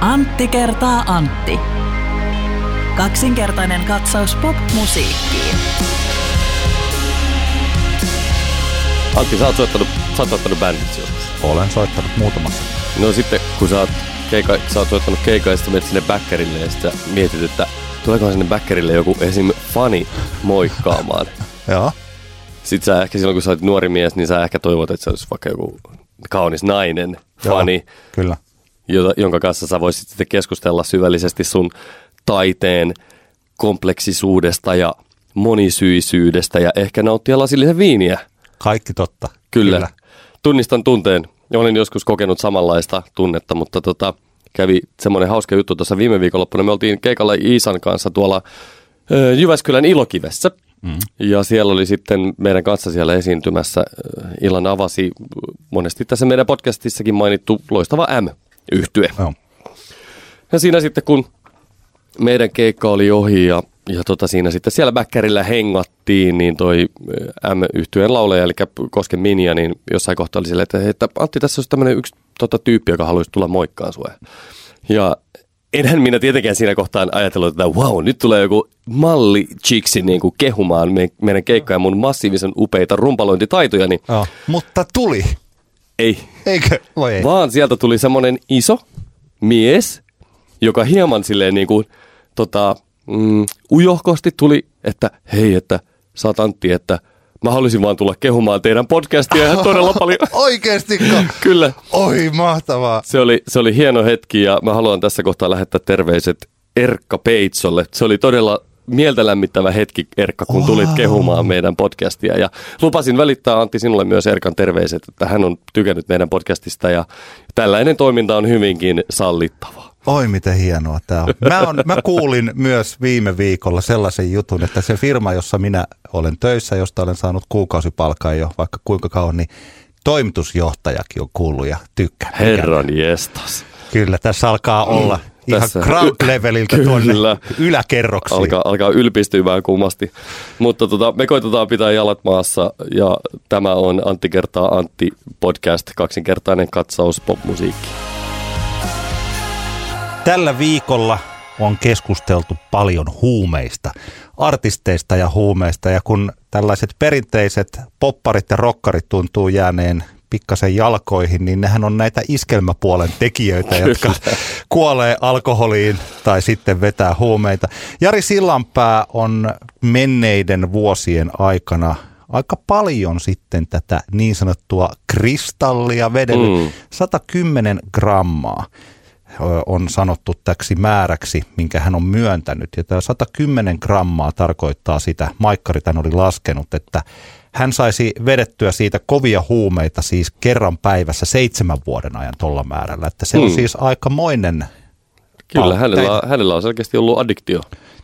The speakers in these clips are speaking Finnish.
Antti kertaa Antti. Kaksinkertainen katsaus pop-musiikkiin. Antti, sä oot soittanut, sä oot soittanut joskus. Olen soittanut muutamassa. No sitten, kun sä oot, keika, sä oot soittanut keikkaa ja sitten menet sinne backerille ja sitten mietit, että tuleekohan sinne backerille joku esim. fani moikkaamaan. Joo. Sitten sä ehkä silloin, kun sä oot nuori mies, niin sä ehkä toivot, että se olisi vaikka joku kaunis nainen, fani, Joo, kyllä. Jonka kanssa sä voisit sitten keskustella syvällisesti sun taiteen kompleksisuudesta ja monisyisyydestä ja ehkä nauttia lasillisen viiniä. Kaikki totta. Kyllä. Kyllä. Tunnistan tunteen. Olen joskus kokenut samanlaista tunnetta, mutta tota, kävi semmoinen hauska juttu tuossa viime viikonloppuna. Me oltiin keikalla Iisan kanssa tuolla Jyväskylän Ilokivessä. Mm. Ja siellä oli sitten meidän kanssa siellä esiintymässä illan avasi monesti tässä meidän podcastissakin mainittu loistava M-yhtye. Joo. Ja siinä sitten kun meidän keikka oli ohi ja, ja tota siinä sitten siellä bäkkärillä hengattiin, niin toi m yhtyeen lauleja, eli Kosken Minja, niin jossain kohtaa oli silleen, että, hei, että Antti, tässä olisi tämmöinen yksi tota, tyyppi, joka haluaisi tulla moikkaan sua. Ja enhän minä tietenkään siinä kohtaan ajatellut, että wow, nyt tulee joku malli chiksi niin kuin kehumaan me, meidän keikkoja mun massiivisen upeita rumpalointitaitoja, niin Joo. Mutta tuli. Ei. Eikö? Voi ei. Vaan sieltä tuli semmoinen iso mies, joka hieman silleen niin kuin, tota, mm, ujohkosti tuli, että hei, että sä oot Antti, että mä haluaisin vaan tulla kehumaan teidän podcastia ihan todella paljon. Oikeestiko? Kyllä. Oi, mahtavaa. Se oli, se oli hieno hetki ja mä haluan tässä kohtaa lähettää terveiset Erkka Peitsolle. Se oli todella mieltä lämmittävä hetki, Erkka, kun wow. tulit kehumaan meidän podcastia. Ja lupasin välittää Antti sinulle myös Erkan terveiset, että hän on tykännyt meidän podcastista ja tällainen toiminta on hyvinkin sallittavaa. Oi miten hienoa tämä on. Mä, on. mä kuulin myös viime viikolla sellaisen jutun, että se firma, jossa minä olen töissä, josta olen saanut kuukausipalkkaa jo vaikka kuinka kauan, niin toimitusjohtajakin on kuullut ja tykkää. Herran jestas. Kyllä, tässä alkaa olla ihan Tässä- ground leveliltä Kyllä. tuonne yläkerroksiin. Alkaa, alkaa ylpistymään kummasti. Mutta tota, me koitetaan pitää jalat maassa ja tämä on Antti kertaa Antti podcast, kaksinkertainen katsaus popmusiikki. Tällä viikolla on keskusteltu paljon huumeista, artisteista ja huumeista. Ja kun tällaiset perinteiset popparit ja rokkarit tuntuu jääneen pikkasen jalkoihin, niin nehän on näitä iskelmäpuolen tekijöitä, jotka kuolee alkoholiin tai sitten vetää huumeita. Jari Sillanpää on menneiden vuosien aikana aika paljon sitten tätä niin sanottua kristallia vedellyt. Mm. 110 grammaa on sanottu täksi määräksi, minkä hän on myöntänyt. Ja tämä 110 grammaa tarkoittaa sitä, Maikkari tämän oli laskenut, että hän saisi vedettyä siitä kovia huumeita siis kerran päivässä seitsemän vuoden ajan tuolla määrällä. Että se on Hmm. siis aikamoinen Kyllä, Pal- hänellä, Tämä- on- hänellä on selkeästi ollut addiktio.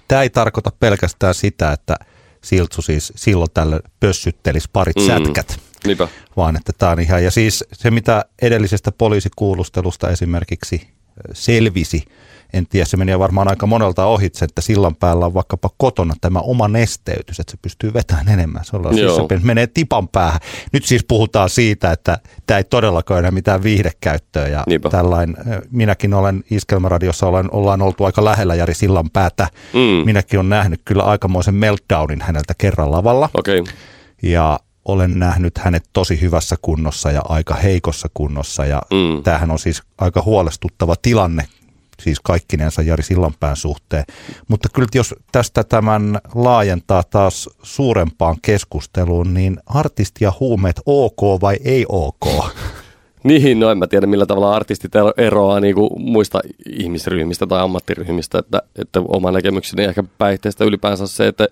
Tämä ei tarkoita pelkästään sitä, että Siltsu siis silloin tällä pössyttelisi parit Mm. sätkät, Niinpä. vaan että tämä on ihan, ja siis se mitä edellisestä poliisikuulustelusta esimerkiksi selvisi, en tiedä, se meni varmaan aika monelta ohitse, että sillan päällä on vaikkapa kotona tämä oma nesteytys, että se pystyy vetämään enemmän. Se, on, siis menee tipan päähän. Nyt siis puhutaan siitä, että tämä ei todellakaan enää mitään viihdekäyttöä. Ja Niinpä. tällain, minäkin olen Iskelmäradiossa, olen, ollaan oltu aika lähellä Jari Sillan päätä. Mm. Minäkin olen nähnyt kyllä aikamoisen meltdownin häneltä kerran lavalla. Okei. Okay. Ja olen nähnyt hänet tosi hyvässä kunnossa ja aika heikossa kunnossa. Ja mm. tämähän on siis aika huolestuttava tilanne, siis kaikkinensa Jari Sillanpään suhteen. Mutta kyllä jos tästä tämän laajentaa taas suurempaan keskusteluun, niin artisti ja huumeet ok vai ei ok? Niin, no en mä tiedä millä tavalla artistit ero- eroaa niin kuin muista ihmisryhmistä tai ammattiryhmistä, että, että oma näkemykseni ehkä päihteistä ylipäänsä se, että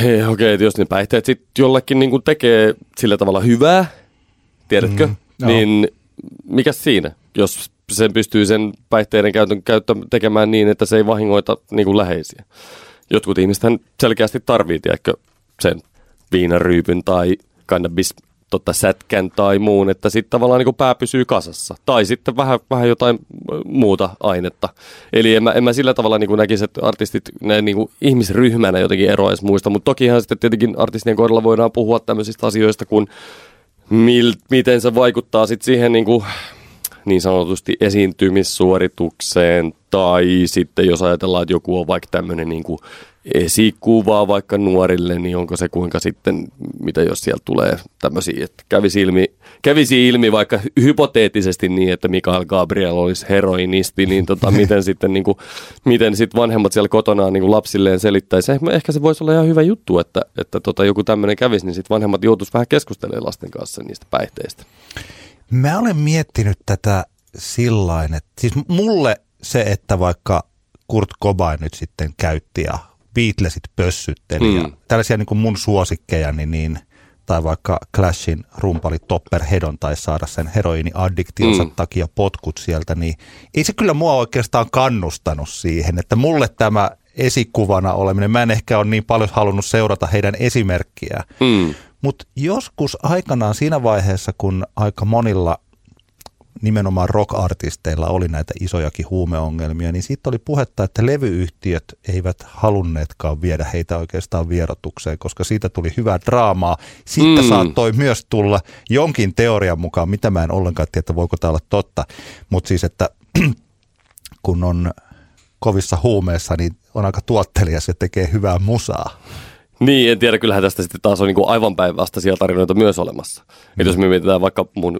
hei, okei, että jos ne päihteet sitten jollekin niin kuin tekee sillä tavalla hyvää, tiedätkö, mm, joo. niin mikä siinä, jos sen pystyy sen päihteiden käytön, käyttö tekemään niin, että se ei vahingoita niin kuin läheisiä. Jotkut ihmiset selkeästi tarvii, tiedätkö, sen viinaryypyn tai cannabis tota, sätkän tai muun, että sitten tavallaan niin pää pysyy kasassa. Tai sitten vähän, vähän jotain muuta ainetta. Eli en mä, en mä sillä tavalla niin näkisi, että artistit ne niin kuin ihmisryhmänä jotenkin eroaisi muista, mutta tokihan sitten tietenkin artistien kohdalla voidaan puhua tämmöisistä asioista kuin mil, miten se vaikuttaa sitten siihen niin kuin niin sanotusti esiintymissuoritukseen tai sitten jos ajatellaan, että joku on vaikka tämmöinen niin kuin esikuvaa vaikka nuorille, niin onko se kuinka sitten, mitä jos sieltä tulee tämmöisiä, että kävisi ilmi, kävisi ilmi vaikka hypoteettisesti niin, että Mikael Gabriel olisi heroinisti, niin tota, miten sitten niin kuin, miten sitten vanhemmat siellä kotona niin kuin lapsilleen selittäisi. Ehkä se voisi olla ihan hyvä juttu, että, että tota, joku tämmöinen kävisi, niin sitten vanhemmat joutuisi vähän keskustelemaan lasten kanssa niistä päihteistä. Mä olen miettinyt tätä sillain, että siis mulle se, että vaikka Kurt Cobain nyt sitten käytti ja Beatlesit pössytteli mm. ja tällaisia niin kuin mun suosikkeja, niin, niin tai vaikka Clashin rumpali Topper Hedon tai saada sen heroiiniaddiktionsa mm. takia potkut sieltä, niin ei se kyllä mua oikeastaan kannustanut siihen, että mulle tämä esikuvana oleminen, mä en ehkä ole niin paljon halunnut seurata heidän esimerkkiä, mm. Mutta joskus aikanaan siinä vaiheessa, kun aika monilla nimenomaan rock-artisteilla oli näitä isojakin huumeongelmia, niin siitä oli puhetta, että levyyhtiöt eivät halunneetkaan viedä heitä oikeastaan vierotukseen, koska siitä tuli hyvää draamaa. Siitä mm. saattoi myös tulla jonkin teorian mukaan, mitä mä en ollenkaan tiedä, että voiko tämä olla totta, mutta siis, että kun on kovissa huumeissa, niin on aika tuottelias ja tekee hyvää musaa. Niin, en tiedä, kyllähän tästä sitten taas on niin kuin aivan päinvastaisia tarinoita myös olemassa. Mm. Että jos me mietitään vaikka mun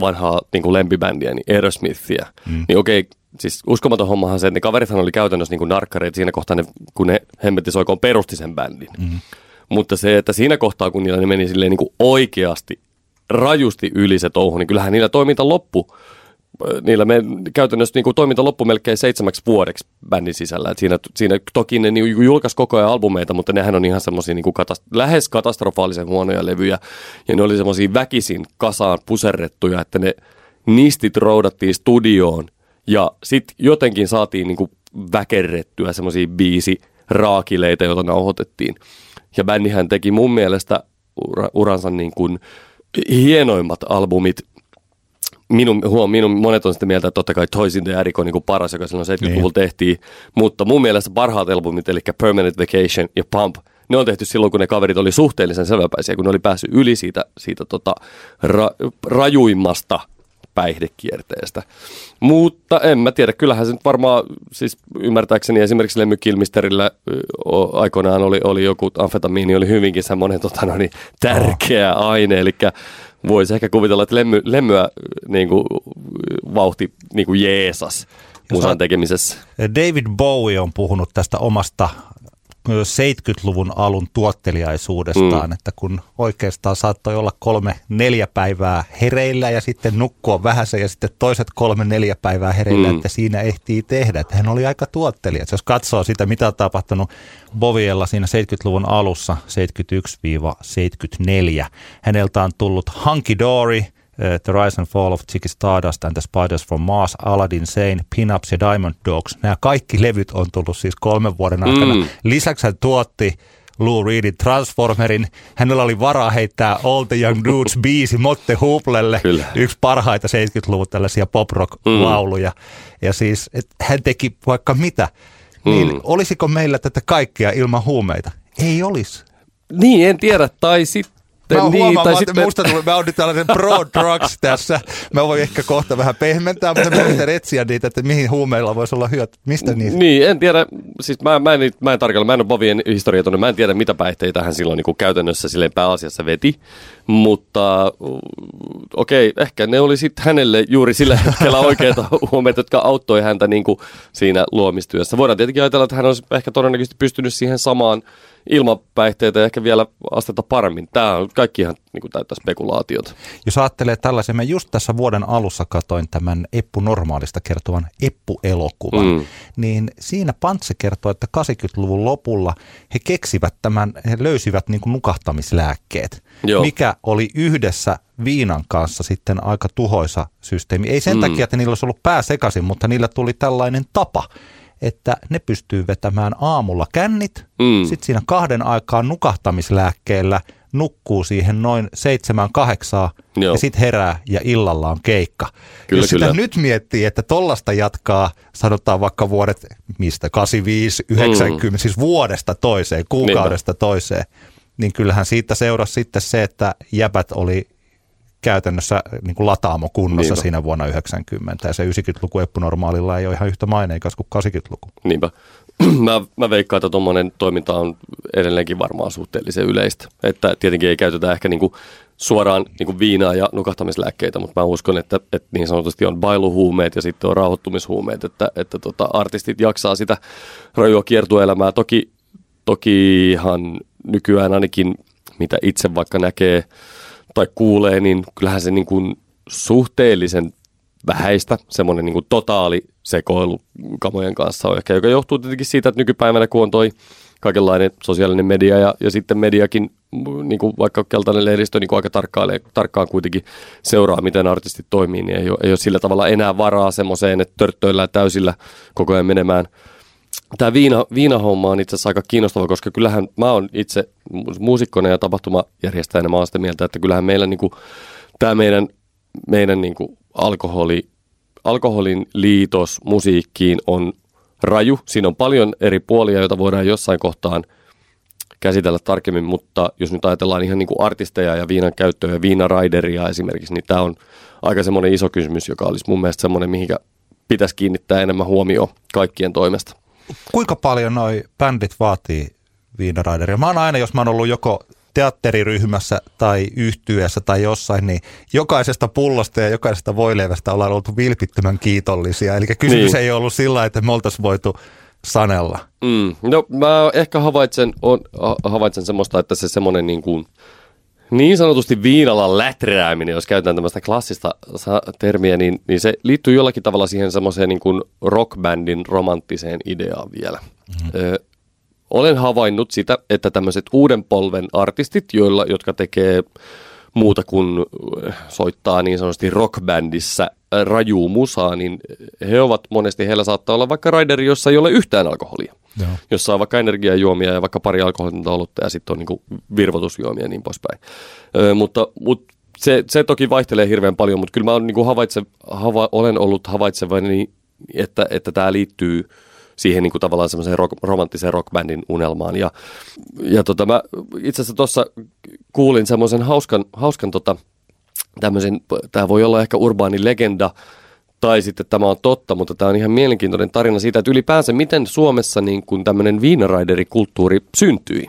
vanhaa niin kuin lempibändiä, niin Aerosmithia, mm. niin okei, siis uskomaton hommahan se, että ne kaverithan oli käytännössä niin kuin narkkareita siinä kohtaa, ne, kun ne hemmetti soikoon perusti sen bändin. Mm. Mutta se, että siinä kohtaa, kun niillä ne meni silleen niin kuin oikeasti rajusti yli se touhu, niin kyllähän niillä toiminta loppu niillä me käytännössä niin kuin toiminta loppui melkein seitsemäksi vuodeksi bändin sisällä. Et siinä, siinä toki ne niin julkaisi koko ajan albumeita, mutta nehän on ihan semmoisia niin katast- lähes katastrofaalisen huonoja levyjä. Ja ne oli semmoisia väkisin kasaan puserrettuja, että ne nistit roudattiin studioon ja sitten jotenkin saatiin niin kuin väkerrettyä semmoisia biisi raakileita, joita nauhoitettiin. Ja bändihän teki mun mielestä uransa niin kuin hienoimmat albumit minun, huom, minun monet on sitä mieltä, että totta kai Toisin the Attic on niin paras, joka silloin 70-luvulla niin. tehtiin, mutta mun mielestä parhaat albumit, eli Permanent Vacation ja Pump, ne on tehty silloin, kun ne kaverit oli suhteellisen selväpäisiä, kun ne oli päässyt yli siitä, siitä tota, ra, rajuimmasta päihdekierteestä. Mutta en mä tiedä, kyllähän se nyt varmaan, siis ymmärtääkseni esimerkiksi Lemmy Kilmisterillä aikoinaan oli, oli joku amfetamiini, oli hyvinkin semmoinen tota, no niin, tärkeä aine, eli voisi ehkä kuvitella, että lemmy, lemmyä niin kuin, vauhti niin kuin Jeesus musan tekemisessä. David Bowie on puhunut tästä omasta 70-luvun alun tuotteliaisuudestaan, mm. että kun oikeastaan saattoi olla kolme neljä päivää hereillä ja sitten nukkua vähän ja sitten toiset kolme neljä päivää hereillä, mm. että siinä ehtii tehdä. Että hän oli aika tuottelija. Jos katsoo sitä, mitä on tapahtunut Boviella siinä 70-luvun alussa, 71-74, häneltä on tullut Hunky Dory – the Rise and Fall of Chicky Stardust and the Spiders from Mars, Aladdin Sane, Pinups ja Diamond Dogs. Nämä kaikki levyt on tullut siis kolmen vuoden aikana. Mm. Lisäksi hän tuotti Lou Reedin Transformerin. Hänellä oli varaa heittää All the Young Dudes biisi Motte Huplelle. Kyllä. Yksi parhaita 70-luvun tällaisia pop-rock-lauluja. Mm. Ja siis, hän teki vaikka mitä. Niin mm. olisiko meillä tätä kaikkea ilman huumeita? Ei olisi. Niin, en tiedä. Tai sitten sitten. Mä niin, huomaan, tai sitten... musta tuli, mä oon nyt tällainen pro drugs tässä. Mä voin ehkä kohta vähän pehmentää, mutta mä yritän etsiä niitä, että mihin huumeilla voisi olla hyöt. Mistä niitä? Niin, en tiedä. Siis mä, mä, en, mä en tarkalla, mä en ole Bovien historia tunne. Mä en tiedä, mitä päihteitä hän silloin niin käytännössä silleen pääasiassa veti. Mutta okei, okay, ehkä ne oli sitten hänelle juuri sillä hetkellä oikeita huumeita, jotka auttoi häntä niin kuin siinä luomistyössä. Voidaan tietenkin ajatella, että hän olisi ehkä todennäköisesti pystynyt siihen samaan ilman päihteitä ehkä vielä astetta paremmin. Tämä on kaikki ihan niin kuin täyttä spekulaatiota. Jos ajattelee tällaisen, mä just tässä vuoden alussa katoin tämän Eppu Normaalista kertovan Eppu-elokuvan, mm. niin siinä Pantse kertoo, että 80-luvun lopulla he keksivät tämän, he löysivät niin kuin nukahtamislääkkeet, Joo. mikä oli yhdessä viinan kanssa sitten aika tuhoisa systeemi. Ei sen mm. takia, että niillä olisi ollut pää sekaisin, mutta niillä tuli tällainen tapa, että ne pystyy vetämään aamulla kännit, mm. sitten siinä kahden aikaa nukahtamislääkkeellä nukkuu siihen noin seitsemän kahdeksaa ja sitten herää ja illalla on keikka. Kyllä, Jos kyllä. sitä nyt miettii, että tollasta jatkaa, sanotaan vaikka vuodet, mistä 85, 90, mm. siis vuodesta toiseen, kuukaudesta Niinpä. toiseen, niin kyllähän siitä seurasi sitten se, että jäbät oli käytännössä niin kuin lataamo kunnossa Niinpä. siinä vuonna 90 ja se 90-luku eppunormaalilla ei ole ihan yhtä maineikas kuin 80-luku. Niinpä. mä, mä veikkaan, että tuommoinen toiminta on edelleenkin varmaan suhteellisen yleistä. Että tietenkin ei käytetä ehkä niinku suoraan niinku viinaa ja nukahtamislääkkeitä, mutta mä uskon, että, että niin sanotusti on bailuhuumeet ja sitten on rauhoittumishuumeet, että, että tota, artistit jaksaa sitä rajua kiertueelämää. Toki, tokihan nykyään ainakin, mitä itse vaikka näkee tai kuulee, niin kyllähän se niin kuin suhteellisen vähäistä, semmoinen niin totaali sekoilu kamojen kanssa on ehkä, joka johtuu tietenkin siitä, että nykypäivänä kun on toi kaikenlainen sosiaalinen media ja, ja sitten mediakin, niin kuin vaikka keltainen lehdistö niin kuin aika tarkkaan, tarkkaan kuitenkin seuraa, miten artistit toimii, niin ei ole, ei ole sillä tavalla enää varaa semmoiseen, että törttöillään täysillä koko ajan menemään. Tämä viina, viinahomma on itse asiassa aika kiinnostava, koska kyllähän mä oon itse muusikkona ja tapahtumajärjestäjänä, mä oon sitä mieltä, että kyllähän meillä niin kuin, tämä meidän, meidän niin kuin alkoholi, alkoholin liitos musiikkiin on raju. Siinä on paljon eri puolia, joita voidaan jossain kohtaan käsitellä tarkemmin, mutta jos nyt ajatellaan ihan niin kuin artisteja ja viinan käyttöä ja viinaraideria esimerkiksi, niin tämä on aika semmoinen iso kysymys, joka olisi mun mielestä semmoinen, mihinkä pitäisi kiinnittää enemmän huomioon kaikkien toimesta. Kuinka paljon noi bändit vaatii viinaraideria? Mä oon aina, jos mä oon ollut joko teatteriryhmässä tai yhtyessä tai jossain, niin jokaisesta pullosta ja jokaisesta voileivästä ollaan oltu vilpittömän kiitollisia. Eli kysymys Niin. ei ollut sillä, että me oltaisiin voitu sanella. Mm. No mä ehkä havaitsen, on, ha- havaitsen semmoista, että se semmoinen niin kuin, niin sanotusti viinalla läträäminen, jos käytetään tämmöistä klassista termiä, niin, niin se liittyy jollakin tavalla siihen semmoiseen niin kuin rockbändin romanttiseen ideaan vielä. Mm-hmm. Ö, olen havainnut sitä, että tämmöiset uuden polven artistit, joilla, jotka tekee muuta kuin soittaa niin sanotusti rockbändissä rajuu musaa, niin he ovat monesti, heillä saattaa olla vaikka raideri, jossa ei ole yhtään alkoholia. Joo. Jossa on vaikka energiajuomia ja vaikka pari alkoholitonta olutta ja sitten on niin virvotusjuomia ja niin poispäin. Ö, mutta, mutta se, se toki vaihtelee hirveän paljon, mutta kyllä mä olen, niin havaitse, hava, olen ollut havaitsevani, että, että tämä liittyy siihen niin kuin tavallaan semmoiseen rock, romanttiseen rockbändin unelmaan. Ja, ja tota, mä itse asiassa tuossa kuulin semmoisen hauskan, hauskan tota, tämmöisen, tämä voi olla ehkä urbaani legenda, tai sitten tämä on totta, mutta tämä on ihan mielenkiintoinen tarina siitä, että ylipäänsä miten Suomessa niin kuin tämmöinen viinaraiderikulttuuri syntyi.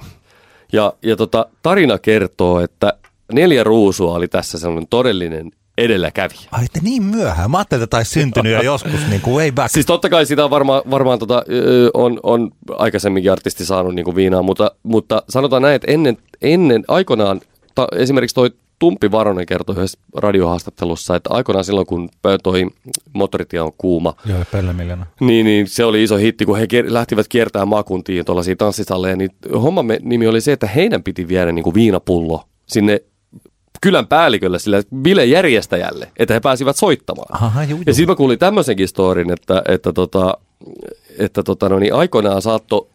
Ja, ja tota, tarina kertoo, että neljä ruusua oli tässä sellainen todellinen edelläkävijä. Ai, että niin myöhään. Mä ajattelin, että taisi syntynyt jo joskus niin kuin way back. Siis totta kai sitä on varmaan, varmaan tota, on, on aikaisemminkin artisti saanut niin kuin viinaa, mutta, mutta sanotaan näin, että ennen, ennen aikoinaan, ta, esimerkiksi toi Tumpi Varonen kertoi yhdessä radiohaastattelussa, että aikoinaan silloin, kun toi motoritie on kuuma, Joo, niin, niin se oli iso hitti, kun he lähtivät kiertämään maakuntiin tuollaisia tanssisalleja, niin homman nimi oli se, että heidän piti viedä niin kuin viinapullo sinne kylän päällikölle, sille bilejärjestäjälle, että he pääsivät soittamaan. Aha, juu, Ja juu. sitten mä kuulin tämmöisenkin storin, että, että, tota, että tota, no niin aikoinaan saatto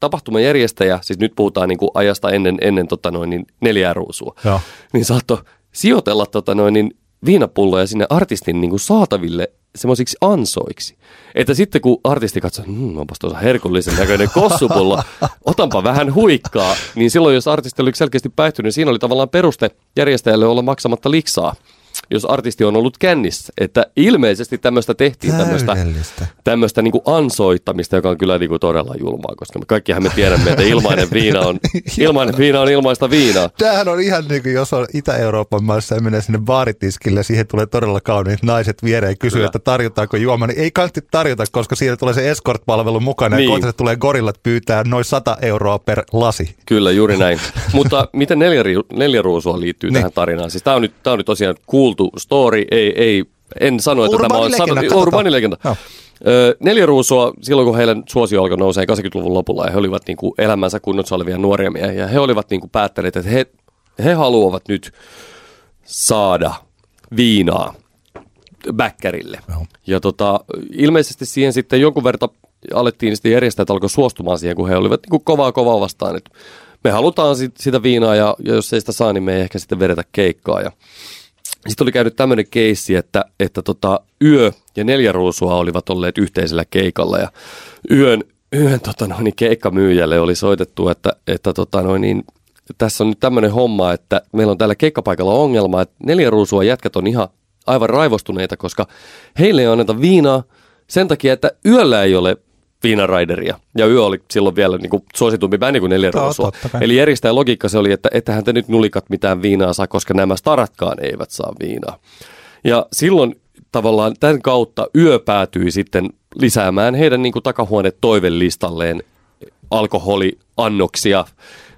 tapahtuman järjestäjä, siis nyt puhutaan niin kuin ajasta ennen, ennen tota noin, niin neljää ruusua, Joo. niin saattoi sijoitella tota noin, niin viinapulloja sinne artistin niin kuin saataville semmoisiksi ansoiksi. Että sitten kun artisti katsoo, hmm, onpas tuossa herkullisen näköinen kossupullo, otanpa vähän huikkaa, niin silloin jos artisti oli selkeästi päihtynyt, niin siinä oli tavallaan peruste järjestäjälle olla maksamatta liksaa jos artisti on ollut kännissä. Että ilmeisesti tämmöistä tehtiin tämmöistä, tämmöistä niin ansoittamista, joka on kyllä niin kuin todella julmaa, koska me kaikkihan me tiedämme, että ilmainen viina on, ilmainen viina on ilmaista viinaa. Tämähän on ihan niin kuin, jos on Itä-Euroopan maassa ja menee sinne baaritiskille ja siihen tulee todella kauniit naiset viereen ja kysyy, Kyllä. että tarjotaanko juoma, niin ei kantti tarjota, koska siinä tulee se escort-palvelu mukana Niin. ja kohta se tulee gorillat pyytää noin 100 euroa per lasi. Kyllä, juuri näin. Mutta miten neljä, neljä ruusua liittyy Niin. tähän tarinaan? Siis tämä on, nyt, tää on nyt tosiaan kuultu story, ei, ei, en sano, että tämä on Urbaani legenda, sanottu, katsotaan. urbaani legenda. Joo. Ö, neljä ruusua, silloin kun heidän suosio alkoi nousee 80-luvun lopulla ja he olivat niin kuin elämänsä kunnossa olevia nuoria miehiä, he olivat niin kuin päättäneet, että he, he haluavat nyt saada viinaa bäkkärille. Ja tota, ilmeisesti siihen sitten jonkun verran alettiin sitten järjestäjät alkoi suostumaan siihen, kun he olivat niin kuin kovaa kovaa vastaan, että me halutaan sit, sitä viinaa ja, ja jos ei sitä saa, niin me ei ehkä sitten vedetä keikkaa. Ja sitten oli käynyt tämmöinen keissi, että, että tota, yö ja neljä ruusua olivat olleet yhteisellä keikalla ja yön, yön tota noin, keikkamyyjälle oli soitettu, että, että tota noin, niin, tässä on nyt tämmöinen homma, että meillä on täällä keikkapaikalla ongelma, että neljä ruusua jätkät on ihan aivan raivostuneita, koska heille ei anneta viinaa sen takia, että yöllä ei ole viinaraideria. Ja yö oli silloin vielä niin kuin suositumpi bändi kuin neljä kai. Eli järjestäjän logiikka se oli, että ettehän te nyt nulikat mitään viinaa saa, koska nämä staratkaan eivät saa viinaa. Ja silloin tavallaan tämän kautta yö päätyi sitten lisäämään heidän niin kuin takahuone toivelistalleen alkoholiannoksia,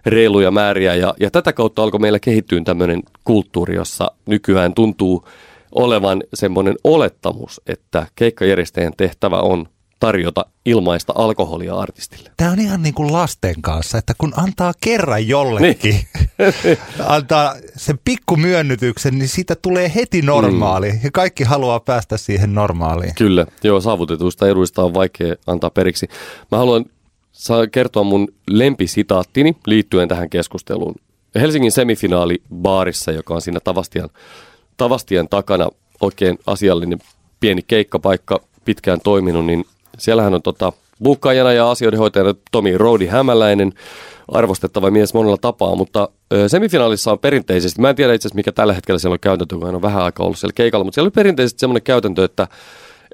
reiluja määriä ja, ja tätä kautta alkoi meillä kehittyä tämmöinen kulttuuri, jossa nykyään tuntuu olevan semmoinen olettamus, että keikkajärjestäjän tehtävä on tarjota ilmaista alkoholia artistille. Tämä on ihan niin kuin lasten kanssa, että kun antaa kerran jollekin, niin. antaa sen pikkumyönnytyksen, niin siitä tulee heti normaali. Mm. Ja kaikki haluaa päästä siihen normaaliin. Kyllä, joo, saavutetuista eduista on vaikea antaa periksi. Mä haluan saa kertoa mun lempisitaattini liittyen tähän keskusteluun. Helsingin semifinaali baarissa, joka on siinä Tavastian, Tavastian takana, oikein asiallinen pieni keikkapaikka, pitkään toiminut, niin siellähän on tota, buukkaajana ja asioiden hoitajana Tomi Roudi Hämäläinen, arvostettava mies monella tapaa, mutta ö, semifinaalissa on perinteisesti, mä en tiedä itse asiassa mikä tällä hetkellä siellä on käytäntö, kun hän on vähän aikaa ollut siellä keikalla, mutta siellä oli perinteisesti semmoinen käytäntö, että,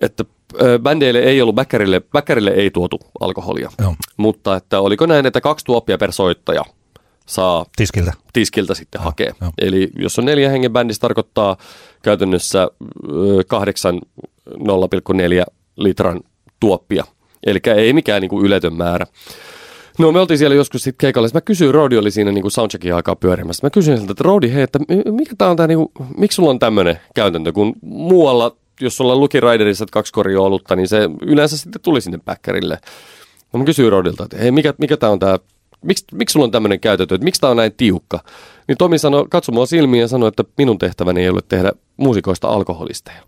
että ö, bändeille ei ollut, bäkkärille, bäkkärille ei tuotu alkoholia, Joo. mutta että oliko näin, että kaksi tuoppia per soittaja saa Tiskiltä. tiskiltä sitten hakea. joo. Eli jos on neljä hengen bändi, se tarkoittaa käytännössä ö, kahdeksan 0,4 litran tuoppia. Eli ei mikään niin kuin yletön määrä. No me oltiin siellä joskus sitten keikalla. Mä kysyin, Rodi oli siinä niin soundcheckin aikaa pyörimässä. Mä kysyin siltä, että Rodi, hei, että mi- mikä tää on tää, niin kuin, miksi sulla on tämmöinen käytäntö, kun muualla, jos sulla on Luki Riderissa kaksi koria olutta, niin se yleensä sitten tuli sinne päkkärille. No mä kysyin Rodilta, että hei, mikä, mikä tää on tää, miksi, miksi sulla on tämmöinen käytäntö, että miksi tää on näin tiukka? Niin Tomi sanoi, katsoi mua silmiin ja sanoi, että minun tehtäväni ei ole tehdä muusikoista alkoholisteja.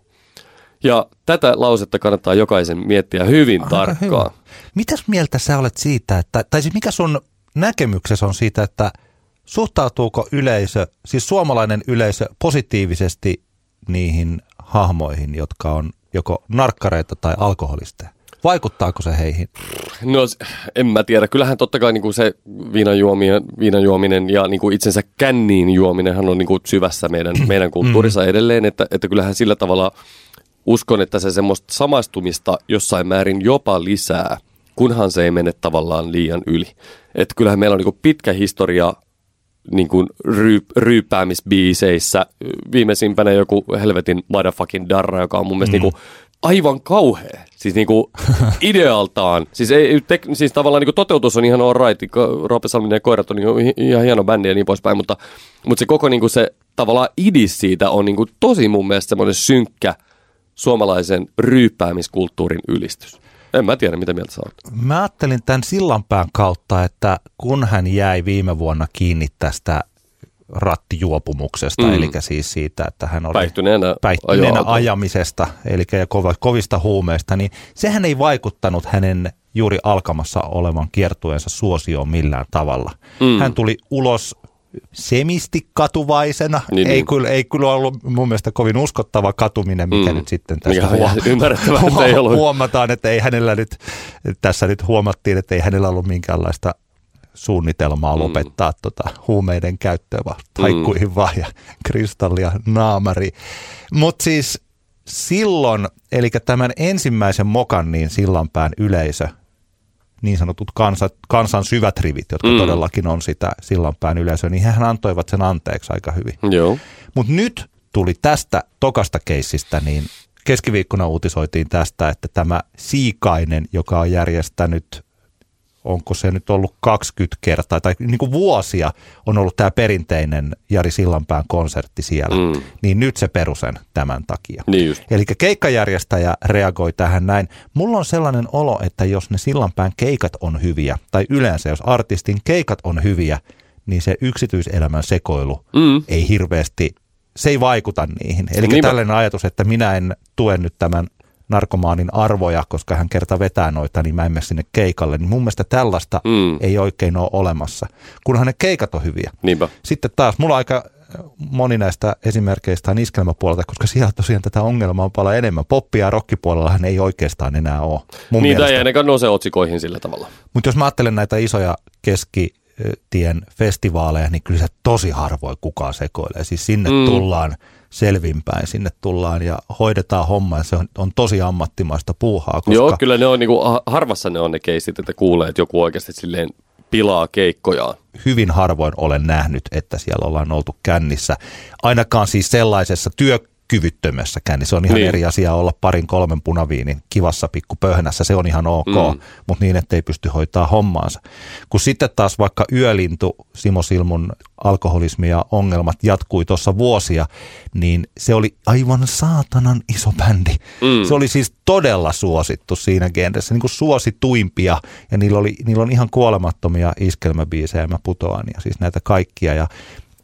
Ja tätä lausetta kannattaa jokaisen miettiä hyvin Aika tarkkaan. hyvä. Mitäs mieltä sä olet siitä, että, tai siis mikä sun näkemyksesi on siitä, että suhtautuuko yleisö, siis suomalainen yleisö positiivisesti niihin hahmoihin, jotka on joko narkkareita tai alkoholisteja? Vaikuttaako se heihin? No en mä tiedä. Kyllähän totta kai niin kuin se viinan juominen, viinan juominen ja niin kuin itsensä känniin juominenhan on niin kuin syvässä meidän, meidän kulttuurissa edelleen, että, että kyllähän sillä tavalla uskon, että se semmoista samaistumista jossain määrin jopa lisää, kunhan se ei mene tavallaan liian yli. Että kyllähän meillä on niin pitkä historia niin kuin ryy, ryyppäämisbiiseissä. Viimeisimpänä joku helvetin motherfucking darra, joka on mun mielestä mm. niin kuin aivan kauhea. Siis niin kuin idealtaan. Siis, ei, tek, siis tavallaan niin kuin toteutus on ihan all right. Roope Salminen ja Koirat on niin kuin hi- ihan hieno bändi ja niin poispäin, mutta, mutta se koko niin kuin se tavallaan idis siitä on niin kuin tosi mun mielestä semmoinen synkkä suomalaisen ryyppäämiskulttuurin ylistys. En mä tiedä, mitä mieltä sä oot. Mä ajattelin tämän sillanpään kautta, että kun hän jäi viime vuonna kiinni tästä rattijuopumuksesta, Mm. eli siis siitä, että hän oli Päihtyneenä, päihtyneenä ajamisesta, eli ja kovista huumeista, niin sehän ei vaikuttanut hänen juuri alkamassa olevan kiertueensa suosioon millään tavalla. Mm. Hän tuli ulos semisti katuvaisena. Niin, ei, niin. Kyllä, ei kyllä ollut mun mielestä kovin uskottava katuminen, mikä Mm. nyt sitten ihan ymmärrettävää, että ei ollut. huomataan, että ei hänellä nyt, tässä nyt huomattiin, että ei hänellä ollut minkäänlaista suunnitelmaa Mm. lopettaa tota huumeiden käyttöä, vaan taikkuihin vaan ja kristallia naamari. Mutta siis silloin, eli tämän ensimmäisen mokan niin sillanpään yleisö, niin sanotut kansa, kansan syvät rivit, jotka Mm. todellakin on sitä sillanpään yleisöä, niin hän antoivat sen anteeksi aika hyvin. Joo. Mutta nyt tuli tästä tokasta keissistä, niin keskiviikkona uutisoitiin tästä, että tämä Siikainen, joka on järjestänyt, onko se nyt ollut 20 kertaa, tai niin kuin vuosia on ollut tämä perinteinen Jari Sillanpään konsertti siellä, Mm. niin nyt se perusen tämän takia. Niin. Eli keikkajärjestäjä reagoi tähän näin. Mulla on sellainen olo, että jos ne Sillanpään keikat on hyviä, tai yleensä jos artistin keikat on hyviä, niin se yksityiselämän sekoilu Mm. ei hirveästi, se ei vaikuta niihin. Eli Niinpä. tällainen ajatus, että minä en tue nyt tämän narkomaanin arvoja, koska hän kerta vetää noita, niin mä en mene sinne keikalle. Niin mun mielestä tällaista Mm. ei oikein ole olemassa, kunhan ne keikat on hyviä. Niinpä. Sitten taas, mulla on aika moni näistä esimerkkeistä on iskelmäpuolelta, koska siellä tosiaan tätä ongelmaa on paljon enemmän. Poppi- ja rockipuolellahan ei oikeastaan enää ole. Mun Niitä mielestä. ei ainakaan nouse otsikoihin sillä tavalla. Mutta jos mä ajattelen näitä isoja keski, tien festivaaleja, niin kyllä se tosi harvoin kukaan sekoilee. Siis sinne mm. tullaan selvinpäin, sinne tullaan ja hoidetaan homma ja se on, on tosi ammattimaista puuhaa. Koska... Joo, kyllä ne on niin kuin, harvassa ne on ne keisit, että kuulee, että joku oikeasti silleen pilaa keikkojaan. Hyvin harvoin olen nähnyt, että siellä ollaan oltu kännissä. Ainakaan siis sellaisessa työ kyvyttömässäkään, niin se on ihan niin. eri asia olla parin kolmen punaviinin kivassa pikkupöhnässä, se on ihan ok, mm. mutta niin, ettei pysty hoitaa hommaansa. Kun sitten taas vaikka Yölintu, Simo Silmun alkoholismi ja ongelmat jatkui tuossa vuosia, niin se oli aivan saatanan iso bändi. Mm. Se oli siis todella suosittu siinä genressä, niin kuin suosituimpia, ja niillä, oli, niillä on ihan kuolemattomia iskelmäbiisejä, mä putoan, ja siis näitä kaikkia, ja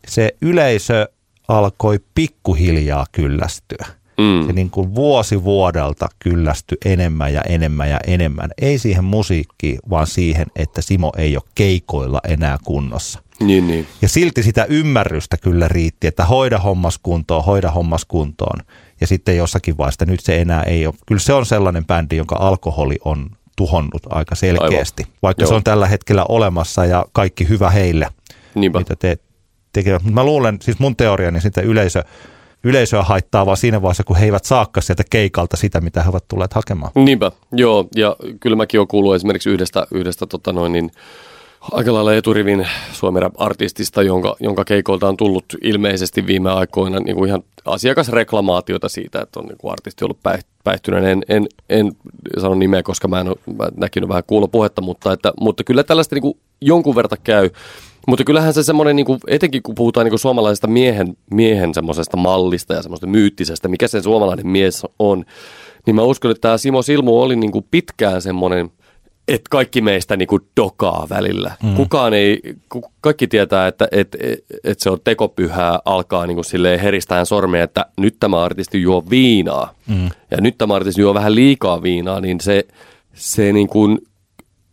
se yleisö alkoi pikkuhiljaa kyllästyä. Mm. Se niin kuin vuosi vuodelta kyllästyi enemmän ja enemmän ja enemmän. Ei siihen musiikkiin, vaan siihen, että Simo ei ole keikoilla enää kunnossa. Niin, niin. Ja silti sitä ymmärrystä kyllä riitti, että hoida hommas kuntoon, hoida hommas kuntoon. Ja sitten jossakin vaiheessa nyt se enää ei ole. Kyllä se on sellainen bändi, jonka alkoholi on tuhonnut aika selkeästi. Aivan. Vaikka Joo. se on tällä hetkellä olemassa ja kaikki hyvä heille, Niinpä. mitä te tekevät. Mutta mä luulen, siis mun teoriani sitä yleisö, yleisöä haittaa vaan siinä vaiheessa, kun he eivät saakka sieltä keikalta sitä, mitä he ovat tulleet hakemaan. Niinpä, joo. Ja kyllä mäkin olen kuullut esimerkiksi yhdestä, yhdestä tota noin, niin, aika lailla eturivin suomen artistista, jonka, jonka keikolta on tullut ilmeisesti viime aikoina niin kuin ihan asiakasreklamaatiota siitä, että on niin kuin artisti ollut päihtyneen. En, en, en sano nimeä, koska mä en ole mä näkinyt vähän kuulopuhetta, mutta, että, mutta kyllä tällaista niin kuin jonkun verta käy. Mutta kyllähän se semmoinen, niin kuin, etenkin kun puhutaan niin kuin suomalaisesta miehen, miehen semmoisesta mallista ja semmoista myyttisestä, mikä se suomalainen mies on, niin mä uskon, että tämä Simo Silmu oli niin kuin pitkään semmoinen, että kaikki meistä niin kuin dokaa välillä. Mm. Kukaan ei, kaikki tietää, että että että se on tekopyhää, alkaa niin kuin silleen heristään sormea, että nyt tämä artisti juo viinaa. Mm. Ja nyt tämä artisti juo vähän liikaa viinaa, niin se, se niin kuin,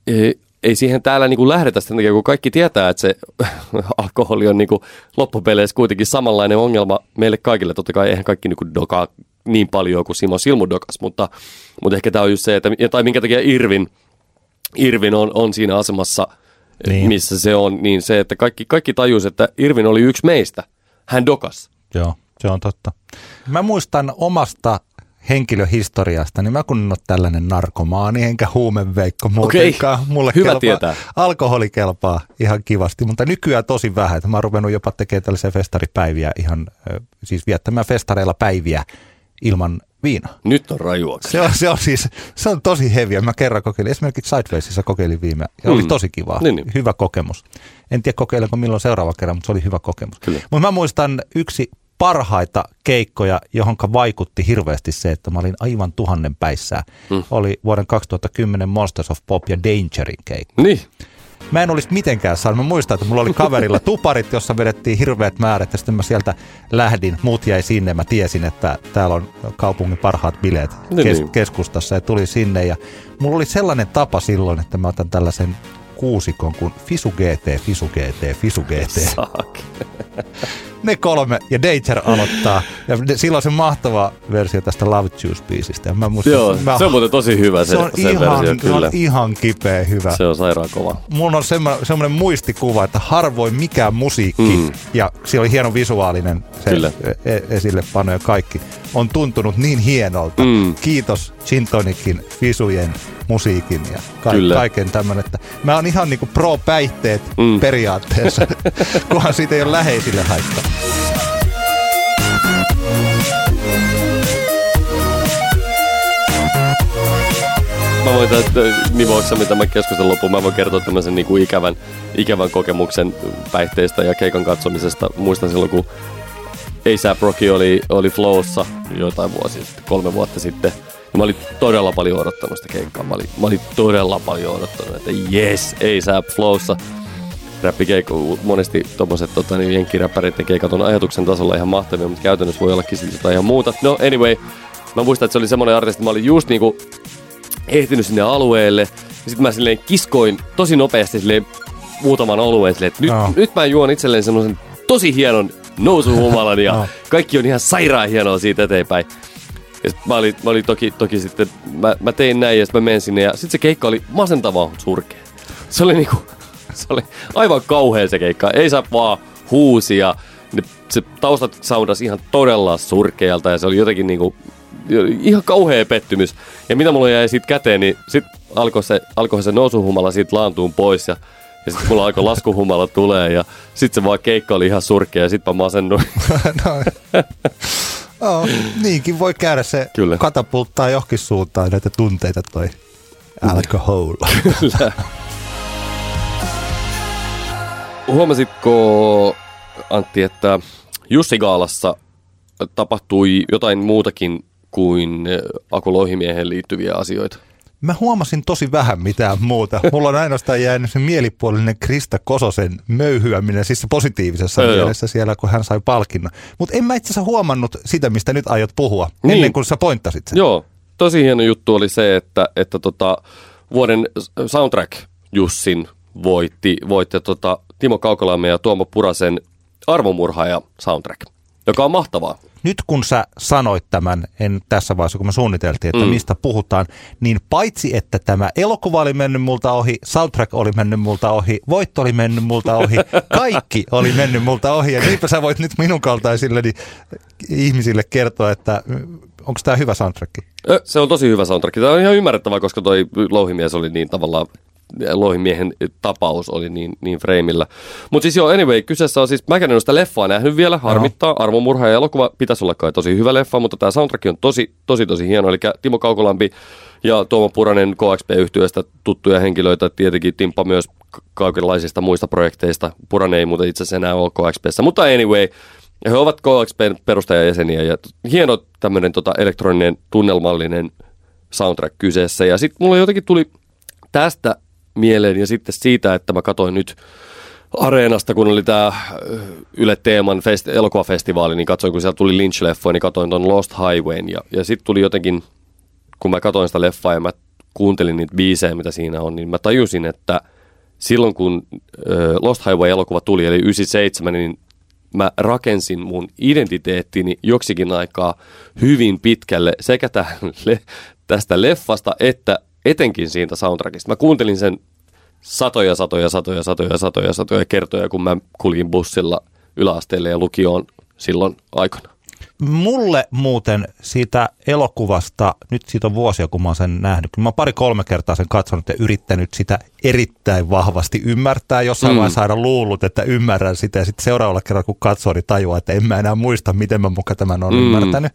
e, ei siihen täällä niin kuin lähdetä sen takia, kun kaikki tietää, että se alkoholi on niin kuin loppupeleissä kuitenkin samanlainen ongelma meille kaikille. Totta kai eihän kaikki niin kuin dokaa niin paljon kuin Simo Silmu dokas, mutta, mutta ehkä tämä on just se, että, tai minkä takia Irvin, Irvin on, on siinä asemassa, niin. missä se on, niin se, että kaikki, kaikki tajus, että Irvin oli yksi meistä. Hän dokas. Joo, se on totta. Mä muistan omasta henkilöhistoriasta, niin mä kun en ole tällainen narkomaani enkä huumeveikko muutenkaan. Okay. Mulle Hyvä kelpaa, tietää. Alkoholi kelpaa ihan kivasti, mutta nykyään tosi vähän. Että mä oon ruvennut jopa tekemään tällaisia festaripäiviä ihan, siis viettämään festareilla päiviä ilman viinaa. Nyt on rajua. Se on, se on siis, se on tosi heviä. Mä kerran kokeilin, esimerkiksi Sidewaysissa kokeilin viime ja mm. oli tosi kiva. Niin, niin. Hyvä kokemus. En tiedä kokeilenko milloin seuraava kerran, mutta se oli hyvä kokemus. Mutta mä muistan yksi parhaita keikkoja, johonka vaikutti hirveästi se, että mä olin aivan tuhannen päissään. Mm. Oli vuoden 2010 Monsters of Pop ja Dangerin keikka. Niin. Mä en olisi mitenkään saanut. Mä muistan, että mulla oli kaverilla tuparit, jossa vedettiin hirveät määrät ja sitten mä sieltä lähdin. Muut jäi sinne. Mä tiesin, että täällä on kaupungin parhaat bileet niin, kes- niin. keskustassa ja tuli sinne. Ja mulla oli sellainen tapa silloin, että mä otan tällaisen kuusikon kuin Fisu GT, Fisu GT, Fisu GT. ne kolme, ja Danger aloittaa. Ja silloin se mahtava versio tästä Love Juice-biisistä. Mä muistan, Joo, mä, se on muuten tosi hyvä se, se, on se ihan, versio, kyllä. Se on ihan kipeä hyvä. Se on sairaan kova. Mulla on semmoinen, semmoinen muistikuva, että harvoin mikään musiikki, mm. ja siellä oli hieno visuaalinen se kyllä. E- esille pano ja kaikki, on tuntunut niin hienolta. Mm. Kiitos Gin Tonicin, Fisujen, musiikin ja ka- kaiken tämmöinen. Että mä oon ihan niinku pro-päihteet mm. periaatteessa, kunhan siitä ei ole läheisille haittaa. Mä voin nivoissa, mitä mä keskustelun loppuun, mä voin kertoa tämmöisen niin kuin ikävän, ikävän kokemuksen päihteistä ja keikan katsomisesta. Muistan silloin, kun A$AP Rocky oli, oli Flowssa joitain vuosia sitten, kolme vuotta sitten. Ja mä olin todella paljon odottanut sitä keikkaa. Mä olin, mä olin todella paljon odottanut, että yes, A$AP Flowssa. Räppikeikko, monesti tuommoiset tota, niin jenkkiräppäreiden keikat on ajatuksen tasolla ihan mahtavia, mutta käytännössä voi ollakin jotain ihan muuta. No anyway, mä muistan, että se oli semmoinen artisti, että mä olin just niinku ehtinyt sinne alueelle. Ja sitten mä silleen kiskoin tosi nopeasti silleen muutaman alueen silleen, että nyt, oh. nyt mä juon itselleen semmoisen tosi hienon nousuhumalan ja oh. kaikki on ihan sairaan hienoa siitä eteenpäin. Ja mä olin, mä olin toki, toki sitten, mä, mä tein näin ja sitten mä menin sinne ja sitten se keikka oli masentavaa surkea. Se oli niinku, se oli aivan kauhea se keikka. Ei saa vaan huusia. Ne, se taustat soundas ihan todella surkealta ja se oli jotenkin niinku, ihan kauhea pettymys. Ja mitä mulla jäi siitä käteen, niin sit alkoi se, alkoi se nousuhumala siitä laantuun pois ja ja sitten mulla alkoi laskuhumala tulee ja sitten se vaan keikka oli ihan surkea ja sitten mä masennuin. no, oh, niinkin voi käydä se Kyllä. katapulttaa johonkin suuntaan näitä tunteita toi alcohol. Kyllä. Huomasitko, Antti, että Jussi Gaalassa tapahtui jotain muutakin kuin Aku liittyviä asioita? Mä huomasin tosi vähän mitään muuta. Mulla on ainoastaan jäänyt se mielipuolinen Krista Kososen möyhyäminen, siis se positiivisessa joo. mielessä siellä, kun hän sai palkinnon. Mutta en mä itse asiassa huomannut sitä, mistä nyt aiot puhua, Niin. ennen kuin sä pointtasit sen. Joo, tosi hieno juttu oli se, että, että tota, vuoden soundtrack Jussin voitti, voitti tota, Timo Kaukolamme ja Tuomo Purasen Arvomurhaaja soundtrack, joka on mahtavaa. Nyt kun sä sanoit tämän, en tässä vaiheessa kun me suunniteltiin, että Mm. mm. mistä puhutaan, niin paitsi että tämä elokuva oli mennyt multa ohi, soundtrack oli mennyt multa ohi, voitto oli mennyt multa ohi, kaikki oli mennyt multa ohi. Ja niinpä sä voit nyt minun kaltaisilleni ihmisille kertoa, että onko tämä hyvä soundtrack? Se on tosi hyvä soundtrack. Tämä on ihan ymmärrettävää, koska toi Louhimies oli niin tavallaan Louhimiehen tapaus oli niin, niin freimillä. Mutta siis joo, anyway, kyseessä on siis, mä en ole sitä leffaa nähnyt vielä, harmittaa, armomurha ja elokuva pitäisi olla kai tosi hyvä leffa, mutta tämä soundtrack on tosi, tosi, tosi hieno. Eli Timo Kaukolampi ja Tuomo Puranen KXP-yhtiöstä tuttuja henkilöitä, tietenkin Timppa myös kaikenlaisista muista projekteista. Puranen ei muuten itse asiassa enää ole KXPssä, mutta anyway, he ovat KXPn perustajajäseniä ja hieno tämmöinen tota, elektroninen tunnelmallinen soundtrack kyseessä. Ja sitten mulla jotenkin tuli tästä mieleen ja sitten siitä, että mä katsoin nyt Areenasta, kun oli tämä Yle Teeman festi- elokuvafestivaali, niin katsoin, kun siellä tuli Lynch-leffoja, niin katsoin ton Lost Highwayn. Ja, ja sitten tuli jotenkin, kun mä katsoin sitä leffaa ja mä kuuntelin niitä biisejä, mitä siinä on, niin mä tajusin, että silloin kun ö, Lost Highway-elokuva tuli, eli 97, niin mä rakensin mun identiteettini joksikin aikaa hyvin pitkälle sekä tästä leffasta että etenkin siitä soundtrackista. Mä kuuntelin sen satoja, satoja, satoja, satoja, satoja, satoja kertoja, kun mä kuljin bussilla yläasteelle ja lukioon silloin aikana. Mulle muuten siitä elokuvasta, nyt siitä on vuosia kun mä oon sen nähnyt, mä oon pari-kolme kertaa sen katsonut ja yrittänyt sitä erittäin vahvasti ymmärtää. Jossain Mm. vaiheessa aina luullut, että ymmärrän sitä ja sitten seuraavalla kerralla kun katsoo, niin tajuaa, että en mä enää muista, miten mä muka tämän on mm. ymmärtänyt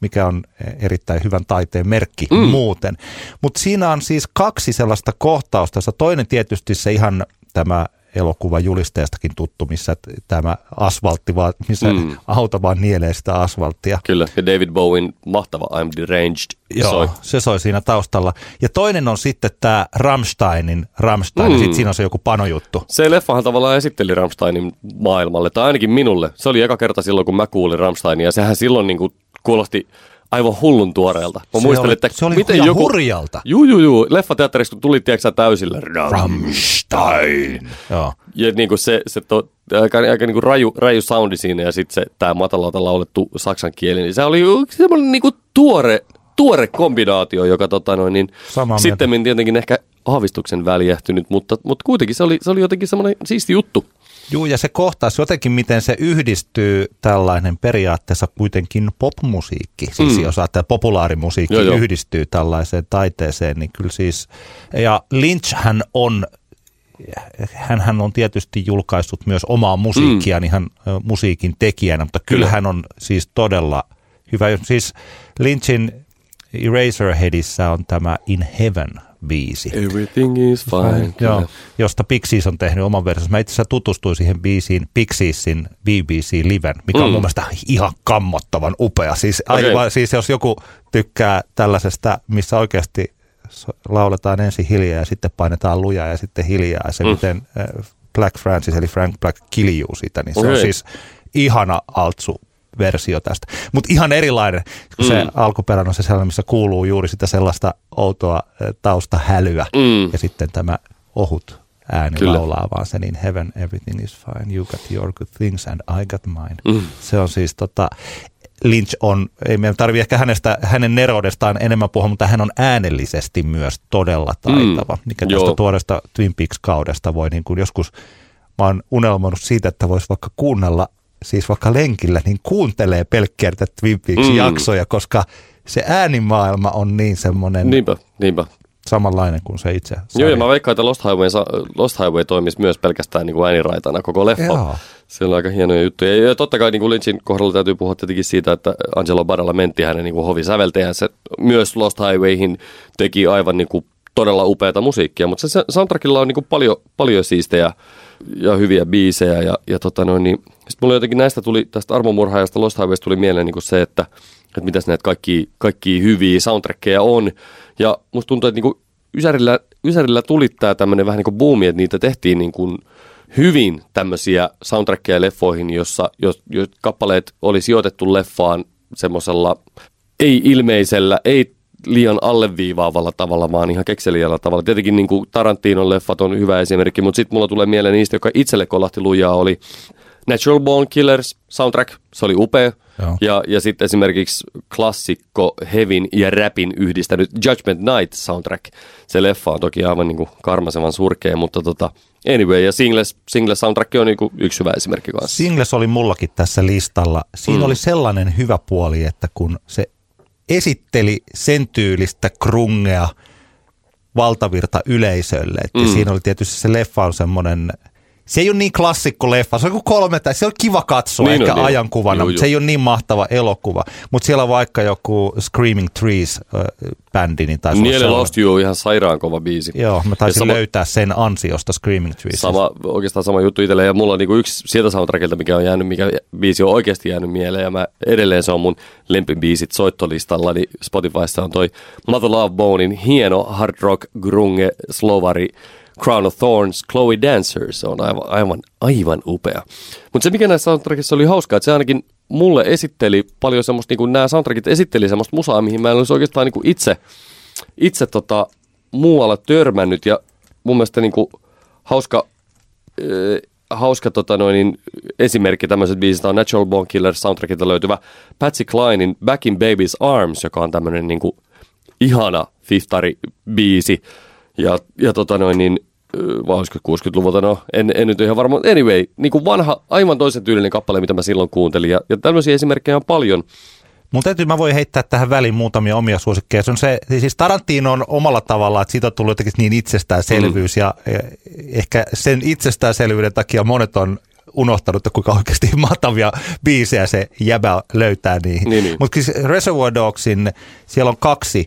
mikä on erittäin hyvän taiteen merkki Mm. muuten. Mutta siinä on siis kaksi sellaista kohtausta, toinen tietysti se ihan tämä elokuva julisteestakin tuttu, missä tämä asfaltti vaan, missä Mm. auto vaan nielee sitä asfalttia. Kyllä, ja David Bowen mahtava I'm Deranged Joo, soi. se soi siinä taustalla. Ja toinen on sitten tämä Rammsteinin Rammstein, Mm. sitten siinä on se joku panojuttu. Se leffahan tavallaan esitteli Rammsteinin maailmalle, tai ainakin minulle. Se oli eka kerta silloin, kun mä kuulin Rammsteinia, ja sehän silloin niin kuin kuulosti aivan hullun tuoreelta. Mä Se muistelin, oli- että se oli miten joku... hurjalta. Juu, juu, juu. Leffateatterissa kun tuli, tiedätkö täysillä. Rammstein. Joo. Ja niin kuin se, se to, aika, aika niin kuin raju, raju soundi siinä ja sitten se tämä matalalta laulettu saksan kieli, niin se oli semmoinen niin kuin tuore, tuore kombinaatio, joka tota noin, niin sitten tietenkin ehkä aavistuksen väljähtynyt, mutta, mutta kuitenkin se oli, se oli jotenkin semmoinen siisti juttu. Juu, ja se kohtaus jotenkin, miten se yhdistyy tällainen periaatteessa kuitenkin popmusiikki, siis Mm. jos ajattelee populaarimusiikki Joo, joo. yhdistyy tällaiseen taiteeseen, niin kyllä siis, ja Lynch hän on, hän on tietysti julkaissut myös omaa musiikkiaan mm. ihan musiikin tekijänä, mutta kyllä, Kyllä. hän on siis todella hyvä. Siis Lynchin Eraserheadissä on tämä In Heaven biisi. Everything is fine. Joo, josta Pixies on tehnyt oman versionsa. Mä itse asiassa tutustuin siihen biisiin Pixiesin BBC Liven, mikä mm. on mun mielestä ihan kammottavan upea. Siis, Okei. aivan, siis jos joku tykkää tällaisesta, missä oikeasti lauletaan ensin hiljaa ja sitten painetaan lujaa ja sitten hiljaa. Ja se Mm. miten äh, Black Francis eli Frank Black kiljuu sitä, niin se on Okei. siis ihana altsu versio tästä. Mutta ihan erilainen, kun se Mm. alkuperäinen on se sellainen, missä kuuluu juuri sitä sellaista outoa taustahälyä Mm. ja sitten tämä ohut ääni Kyllä. Laulaa vaan sen in heaven everything is fine, you got your good things and I got mine. Mm. Se on siis tota, Lynch on, ei meidän tarvitse ehkä hänestä, hänen neroudestaan enemmän puhua, mutta hän on äänellisesti myös todella taitava, mm, mikä tästä tuoresta Twin Peaks-kaudesta voi niin kuin joskus, mä oon unelmoinut siitä, että voisi vaikka kuunnella, siis vaikka lenkillä, niin kuuntelee pelkkiä Twin Peaks-jaksoja, mm. koska se äänimaailma on niin semmoinen... Niinpä, niinpä samanlainen kuin se itse. Sarja. Joo, ja mä veikkaan, että Lost Highway, Lost Highway toimisi myös pelkästään niin kuin ääniraitana koko leffa. Joo. Siellä on aika hienoja juttuja. Ja totta kai niin kuin Lynchin kohdalla täytyy puhua tietenkin siitä, että Angelo Baralla mentti hänen niin hovisäveltäjänsä. Myös Lost Highwayhin teki aivan niin kuin todella upeata musiikkia, mutta se soundtrackilla on niin kuin paljon, paljon siistejä ja hyviä biisejä. Ja, ja tota noin, niin, sitten mulla jotenkin näistä tuli, tästä armomurhaajasta Lost Highwaysta tuli mieleen niin kuin se, että, että mitäs näitä kaikki, kaikki hyviä soundtrackeja on. Ja musta tuntuu, että niin kuin Ysärillä, Ysärillä tuli tämä tämmöinen vähän niin kuin buumi, että niitä tehtiin niin kuin hyvin tämmöisiä soundtrackeja leffoihin, jossa jos, jos kappaleet oli sijoitettu leffaan semmoisella ei-ilmeisellä, ei liian alleviivaavalla tavalla, vaan ihan kekseliällä tavalla. Tietenkin niin kuin Tarantinon leffat on hyvä esimerkki, mutta sitten mulla tulee mieleen niistä, joka itselle kolahti lujaa, oli Natural Born Killers soundtrack, se oli upea. Joo. Ja, ja sitten esimerkiksi klassikko Hevin ja Rapin yhdistänyt Judgment Night soundtrack. Se leffa on toki aivan niin kuin karmasevan surkea, mutta tota, anyway, ja Singles, Singles soundtrack on niin kuin yksi hyvä esimerkki kanssa. Singles oli mullakin tässä listalla. Siinä mm. oli sellainen hyvä puoli, että kun se esitteli sen tyylistä krungea valtavirta yleisölle, että mm. siinä oli tietysti se leffa on semmoinen – se ei ole niin klassikko leffa, se on kuin kolme, tai se on kiva katsoa niin ehkä on, niin ajankuvana, mutta se ei ole niin mahtava elokuva. Mutta siellä on vaikka joku Screaming Trees-bändi, niin taisi Niele Lost You on ihan sairaan kova biisi. Joo, mä taisin sama, löytää sen ansiosta Screaming Trees. Sama, oikeastaan sama juttu itselle, ja mulla on niinku yksi sieltä soundtrackilta, mikä on jäänyt, mikä biisi on oikeasti jäänyt mieleen, ja mä edelleen se on mun lempibiisit soittolistalla, niin Spotifyssa on toi Mother Love Bonein hieno hard rock grunge slovari Crown of Thorns, Chloe Dancer, se on aivan, aivan, aivan upea. Mutta se mikä näissä soundtrackissa oli hauskaa, että se ainakin mulle esitteli paljon semmoista, niin kuin nämä soundtrackit esitteli semmoista musaa, mihin mä en olisi oikeastaan niin kuin itse, itse tota, muualla törmännyt ja mun mielestä niin kuin hauska, äh, hauska tota noin, niin esimerkki tämmöisestä biisistä on Natural Born Killer soundtrackilta löytyvä Patsy Kleinin Back in Baby's Arms, joka on tämmöinen niin kuin ihana fiftari-biisi. Ja, ja tota noin, niin vai olisiko 60-luvulta, no en, en nyt ihan varma. Anyway, niin kuin vanha, aivan toisen tyylinen kappale, mitä mä silloin kuuntelin. Ja, ja tämmöisiä esimerkkejä on paljon. Mun täytyy, mä voin heittää tähän väliin muutamia omia suosikkeja. Se on se, siis Tarantino on omalla tavallaan, että siitä on tullut jotenkin niin itsestäänselvyys mm. ja, ja ehkä sen itsestäänselvyyden takia monet on unohtanut, että kuinka oikeasti mahtavia biisejä se jäbä löytää niihin. Niin, niin. Mutta siis Reservoir Dogsin, siellä on kaksi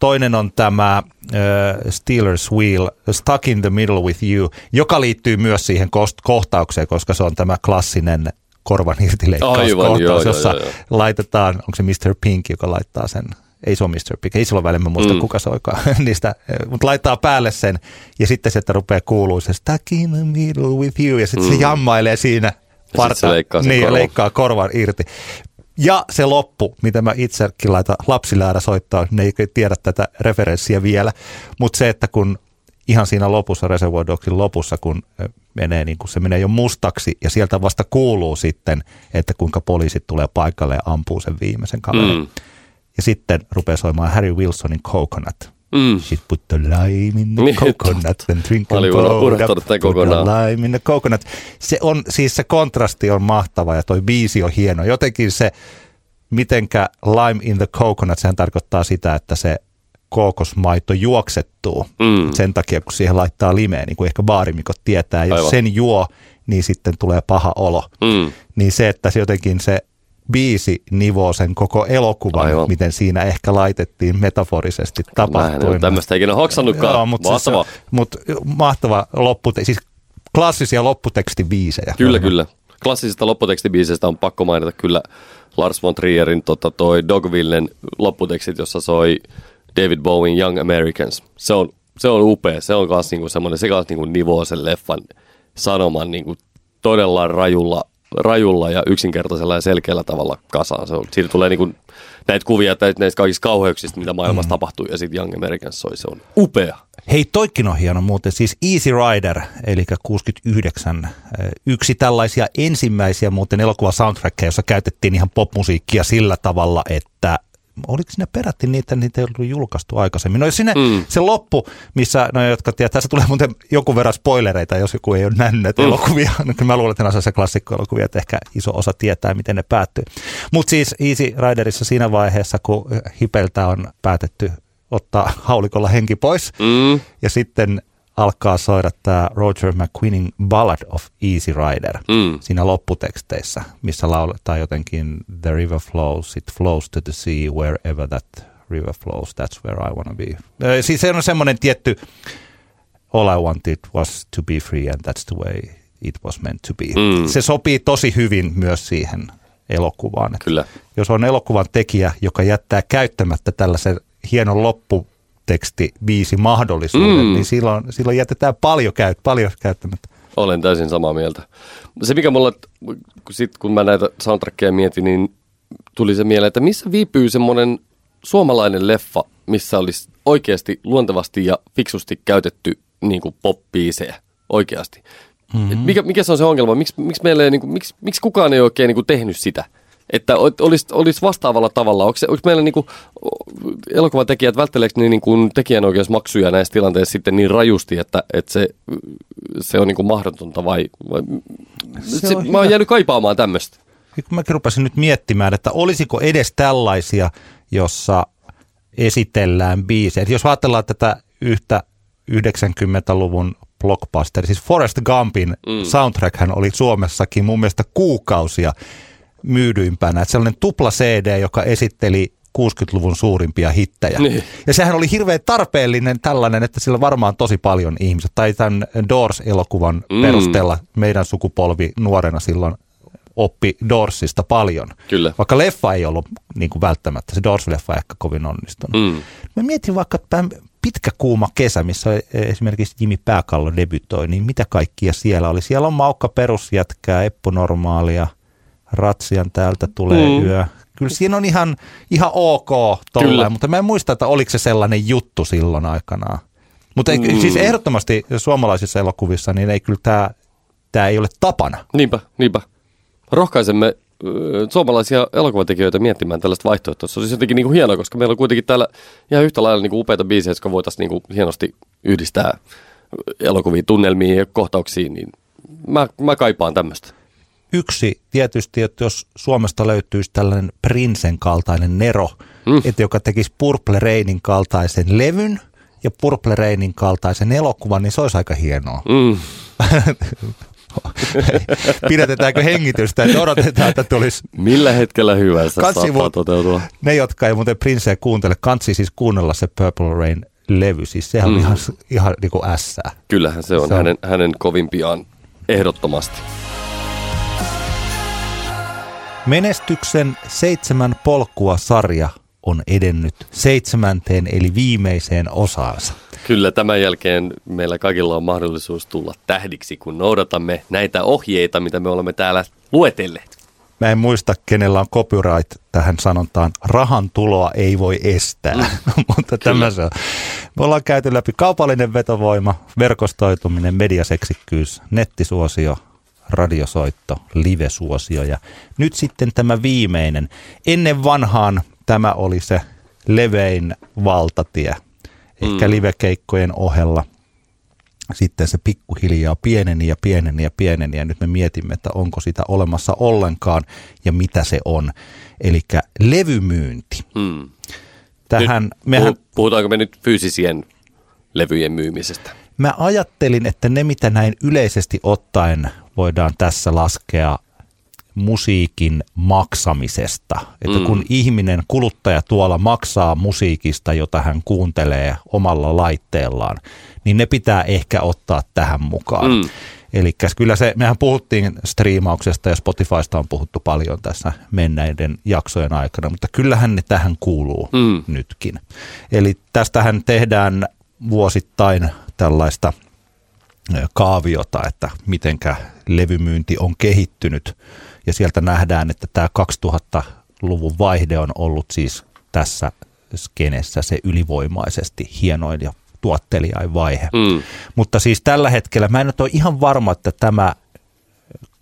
Toinen on tämä uh, Steelers Wheel, Stuck in the Middle with You, joka liittyy myös siihen kohtaukseen, koska se on tämä klassinen korvan irtileikkauskohtaus, jossa joo, joo. laitetaan, onko se Mr. Pink, joka laittaa sen ei se ole Mr. Pink, ei sillä ole väliä, mä muista mm. kuka se oikein niistä, mutta laittaa päälle sen ja sitten se, että rupeaa kuuluu se stuck in the middle with you ja sitten mm. se jammailee siinä parta, se leikkaa, niin, korvan. leikkaa korvan irti. Ja se loppu, mitä mä itsekin laitan lapsille aina soittaa, ne ei tiedä tätä referenssiä vielä, mutta se, että kun ihan siinä lopussa, Reservoir Dogsin lopussa, kun menee, niin kun se menee jo mustaksi ja sieltä vasta kuuluu sitten, että kuinka poliisit tulee paikalle ja ampuu sen viimeisen kaverin. Mm. Ja sitten rupeaa soimaan Harry Wilsonin Coconut. Mm. She'd put the lime in the niin, coconut and drink and the lime in the coconut. Se on, siis se kontrasti on mahtava ja toi biisi on hieno. Jotenkin se, mitenkä lime in the coconut, sehän tarkoittaa sitä, että se kookosmaito juoksettuu mm. sen takia, kun siihen laittaa limeä, niin kuin ehkä baarimikot tietää. Jos Aivan. sen juo, niin sitten tulee paha olo. Mm. Niin se, että se jotenkin se biisi nivoo sen koko elokuvan, Aivan. miten siinä ehkä laitettiin metaforisesti tapahtuima. Mä tämmöistä ikinä hoksannutkaan. Joo, mutta mahtava. Siis, mutta mahtava loppute, siis klassisia lopputekstibiisejä. Kyllä, kyllä. Klassisista lopputekstibiiseistä on pakko mainita kyllä Lars von Trierin tota, toi Dogvillen lopputekstit, jossa soi David Bowen Young Americans. Se on, se on upea. Se on myös niinku semmoinen, se kanssa niinku nivoo sen leffan sanoman niinku todella rajulla rajulla ja yksinkertaisella ja selkeällä tavalla kasaan. Se on, siitä tulee niin kuin näitä kuvia että näistä kaikista kauheuksista, mitä maailmassa mm. tapahtuu, ja sitten Young Americans soi. Se on upea. Hei, toikin on hieno muuten, siis Easy Rider, eli 69, yksi tällaisia ensimmäisiä muuten elokuva soundtrackia, jossa käytettiin ihan popmusiikkia sillä tavalla, että oliko sinne perätti niitä, niitä ei ollut julkaistu aikaisemmin. No sinne mm. se loppu, missä, no jotka tiedät, tässä tulee muuten jonkun verran spoilereita, jos joku ei ole nähnyt näitä mm. elokuvia. No, mä luulen, että se klassikkoelokuvia, että ehkä iso osa tietää, miten ne päättyy. Mutta siis Easy Riderissa siinä vaiheessa, kun Hipeltä on päätetty ottaa haulikolla henki pois, mm. ja sitten alkaa soida tämä Roger McQueenin Ballad of Easy Rider mm. siinä lopputeksteissä, missä lauletaan jotenkin The river flows, it flows to the sea, wherever that river flows, that's where I wanna be. Siis se on semmoinen tietty All I wanted was to be free and that's the way it was meant to be. Mm. Se sopii tosi hyvin myös siihen elokuvaan. Kyllä. Jos on elokuvan tekijä, joka jättää käyttämättä tällaisen hienon loppu teksti biisi mahdollisuuden, mm. niin silloin, silloin jätetään paljon, käyt, paljon käyttämättä. Olen täysin samaa mieltä. Se mikä mulla, sit kun mä näitä soundtrackeja mietin, niin tuli se mieleen, että missä viipyy semmoinen suomalainen leffa, missä olisi oikeasti luontevasti ja fiksusti käytetty niin kuin pop-biisejä oikeasti. Mm-hmm. mikä, mikä se on se ongelma? Miks, miksi, meillä ei, niin kuin, miksi, miksi kukaan ei oikein niin kuin tehnyt sitä? Että olisi, olisi vastaavalla tavalla. Onko, onko meillä niin kuin, elokuvatekijät, vältteleekö niin kuin tekijänoikeusmaksuja näissä tilanteissa sitten niin rajusti, että, että se, se on niin kuin mahdotonta vai, vai se se, mä oon jäänyt kaipaamaan tämmöistä. Mäkin rupesin nyt miettimään, että olisiko edes tällaisia, jossa esitellään biisejä. Jos ajatellaan tätä yhtä 90-luvun blockbuster, siis Forrest Gumpin mm. soundtrack oli Suomessakin mun mielestä kuukausia myydyimpänä. Että sellainen tupla CD, joka esitteli 60-luvun suurimpia hittejä. Niin. Ja sehän oli hirveän tarpeellinen tällainen, että sillä varmaan tosi paljon ihmiset, tai tämän Doors-elokuvan mm. perusteella meidän sukupolvi nuorena silloin oppi Doorsista paljon. Kyllä. Vaikka leffa ei ollut niin kuin välttämättä, se Doors-leffa ehkä kovin onnistunut. Mm. Mä mietin vaikka pitkä kuuma kesä, missä esimerkiksi Jimi Pääkallo debytoi, niin mitä kaikkia siellä oli? Siellä on Maukka perusjätkää, Eppu Normaalia – ratsian täältä tulee mm. yö. Kyllä siinä on ihan, ihan ok tolleen, mutta mä en muista, että oliko se sellainen juttu silloin aikanaan. Mutta mm. siis ehdottomasti suomalaisissa elokuvissa, niin ei kyllä tämä tää ei ole tapana. Niinpä, niinpä. Rohkaisemme suomalaisia elokuvatekijöitä miettimään tällaista vaihtoehtoa. Se olisi jotenkin niin kuin hienoa, koska meillä on kuitenkin täällä ihan yhtä lailla niin kuin upeita biisejä, jotka voitaisiin niin kuin hienosti yhdistää elokuviin, tunnelmiin ja kohtauksiin. Niin mä, mä kaipaan tämmöistä. Yksi tietysti, että jos Suomesta löytyisi tällainen Prinsen kaltainen Nero, mm. että joka tekisi Purple Rainin kaltaisen levyn ja Purple Rainin kaltaisen elokuvan, niin se olisi aika hienoa. Mm. Pidätetäänkö hengitystä, että odotetaan, että tulisi... Millä hetkellä hyvänsä Kansi saattaa toteutua? Ne, jotka ei muuten Princeä kuuntele, kansi siis kuunnella se Purple Rain levy, siis sehän mm. on ihan, ihan niin kuin ässää. Kyllähän se on, se on. Hänen, hänen kovimpiaan ehdottomasti. Menestyksen seitsemän polkua sarja on edennyt seitsemänteen eli viimeiseen osaansa. Kyllä tämän jälkeen meillä kaikilla on mahdollisuus tulla tähdiksi, kun noudatamme näitä ohjeita, mitä me olemme täällä luetelleet. Mä en muista, kenellä on copyright tähän sanontaan, rahan tuloa ei voi estää, mm. mutta tämä se on. Me ollaan käyty läpi kaupallinen vetovoima, verkostoituminen, mediaseksikkyys, nettisuosio, radiosoitto, livesuosio ja nyt sitten tämä viimeinen. Ennen vanhaan tämä oli se levein valtatie, ehkä mm. livekeikkojen ohella. Sitten se pikkuhiljaa pieneni ja pieneni ja pieneni ja nyt me mietimme, että onko sitä olemassa ollenkaan ja mitä se on. Eli levymyynti. Mm. Tähän, nyt, mehän, puhutaanko me nyt fyysisien levyjen myymisestä? Mä ajattelin, että ne mitä näin yleisesti ottaen voidaan tässä laskea musiikin maksamisesta. Että mm. kun ihminen, kuluttaja tuolla maksaa musiikista, jota hän kuuntelee omalla laitteellaan, niin ne pitää ehkä ottaa tähän mukaan. Mm. Eli kyllä se, mehän puhuttiin striimauksesta ja Spotifysta on puhuttu paljon tässä menneiden jaksojen aikana, mutta kyllähän ne tähän kuuluu mm. nytkin. Eli tästähän tehdään vuosittain tällaista kaaviota, että mitenkä levymyynti on kehittynyt. Ja sieltä nähdään, että tämä 2000-luvun vaihde on ollut siis tässä skenessä se ylivoimaisesti hienoin ja tuottelijain vaihe. Mm. Mutta siis tällä hetkellä mä en nyt ole ihan varma, että tämä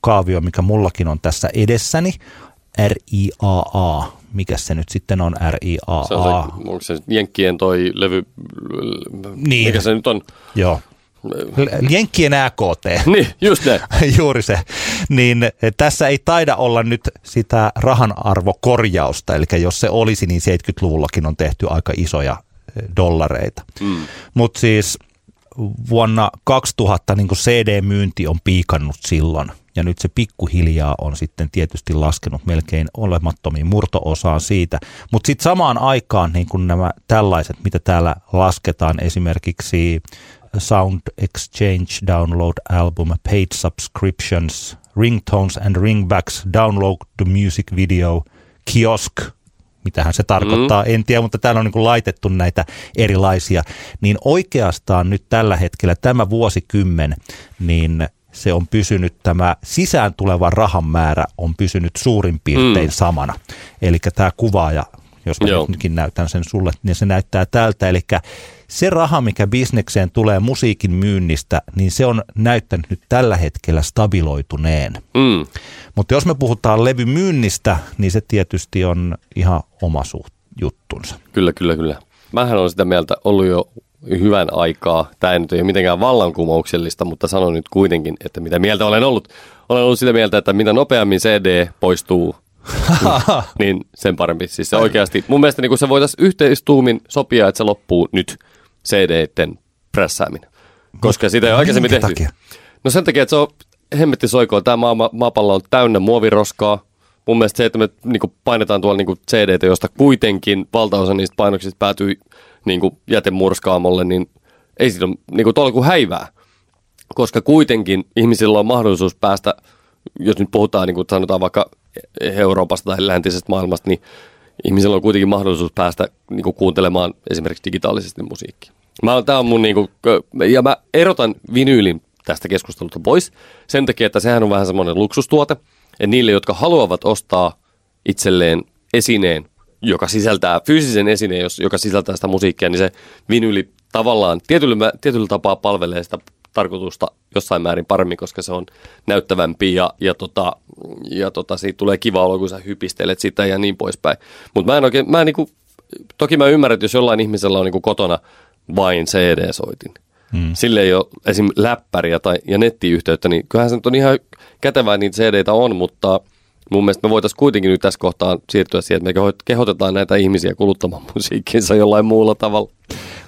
kaavio, mikä mullakin on tässä edessäni, RIAA, mikä se nyt sitten on RIAA? Se on se, onko se Jenkkien toi levy, niin. mikä se nyt on? Joo. Jenkkien AKT. Niin, just näin. Juuri se. Niin eh, tässä ei taida olla nyt sitä rahan arvokorjausta, eli jos se olisi, niin 70-luvullakin on tehty aika isoja eh, dollareita. Mm. Mutta siis vuonna 2000 niin CD-myynti on piikannut silloin, ja nyt se pikkuhiljaa on sitten tietysti laskenut melkein olemattomiin murtoosaan siitä. Mutta sitten samaan aikaan niin nämä tällaiset, mitä täällä lasketaan, esimerkiksi Sound Exchange Download Album, Paid Subscriptions, Ringtones and Ringbacks, Download the Music Video, Kiosk, mitähän se tarkoittaa, mm. en tiedä, mutta täällä on niin laitettu näitä erilaisia, niin oikeastaan nyt tällä hetkellä tämä vuosikymmen, niin se on pysynyt, tämä sisään tuleva rahan määrä on pysynyt suurin piirtein mm. samana. Eli tämä kuvaaja, jos mä nytkin näytän sen sulle, niin se näyttää tältä. Eli se raha, mikä bisnekseen tulee musiikin myynnistä, niin se on näyttänyt nyt tällä hetkellä stabiloituneen. Mm. Mutta jos me puhutaan levymyynnistä, niin se tietysti on ihan oma suht juttunsa. Kyllä, kyllä, kyllä. Mähän on sitä mieltä ollut jo hyvän aikaa. Tämä ei nyt ole mitenkään vallankumouksellista, mutta sanon nyt kuitenkin, että mitä mieltä olen ollut. Olen ollut sitä mieltä, että mitä nopeammin CD poistuu niin sen parempi. Siis se oikeasti, mun mielestä niin se voitaisiin yhteistuumin sopia, että se loppuu nyt CD-itten prässääminen. Koska sitä ei ole aikaisemmin tehty. Takia? No sen takia, että se on hemmetti soikoon. Tämä maa, maapallo on täynnä muoviroskaa. Mun mielestä se, että me niin painetaan tuolla niin CD-tä, josta kuitenkin valtaosa niistä painoksista päätyy niin jätemurskaamolle, niin ei siitä ole niin kuin tuolla kuin häivää. Koska kuitenkin ihmisillä on mahdollisuus päästä, jos nyt puhutaan niin kuin sanotaan vaikka Euroopasta tai läntisestä maailmasta, niin ihmisillä on kuitenkin mahdollisuus päästä niin kuin kuuntelemaan esimerkiksi digitaalisesti musiikkia. Mä, tää on mun niin kuin, ja mä erotan vinyylin tästä keskustelusta pois sen takia, että sehän on vähän semmoinen luksustuote. Ja niille, jotka haluavat ostaa itselleen esineen, joka sisältää fyysisen esineen, joka sisältää sitä musiikkia, niin se vinyyli tavallaan tietyllä, tietyllä tapaa palvelee sitä tarkoitusta jossain määrin paremmin, koska se on näyttävämpi ja, ja, tota, ja tota, siitä tulee kiva olo, kun sä hypistelet sitä ja niin poispäin. Mutta mä en oikein, mä en niinku, toki mä ymmärrän, että jos jollain ihmisellä on niinku kotona vain CD-soitin, hmm. sille ei ole esim. läppäriä tai, ja nettiyhteyttä, niin kyllähän se nyt on ihan kätevää, niitä CD-tä on, mutta mun mielestä me voitaisiin kuitenkin nyt tässä kohtaa siirtyä siihen, että me kehotetaan näitä ihmisiä kuluttamaan musiikkinsa jollain muulla tavalla.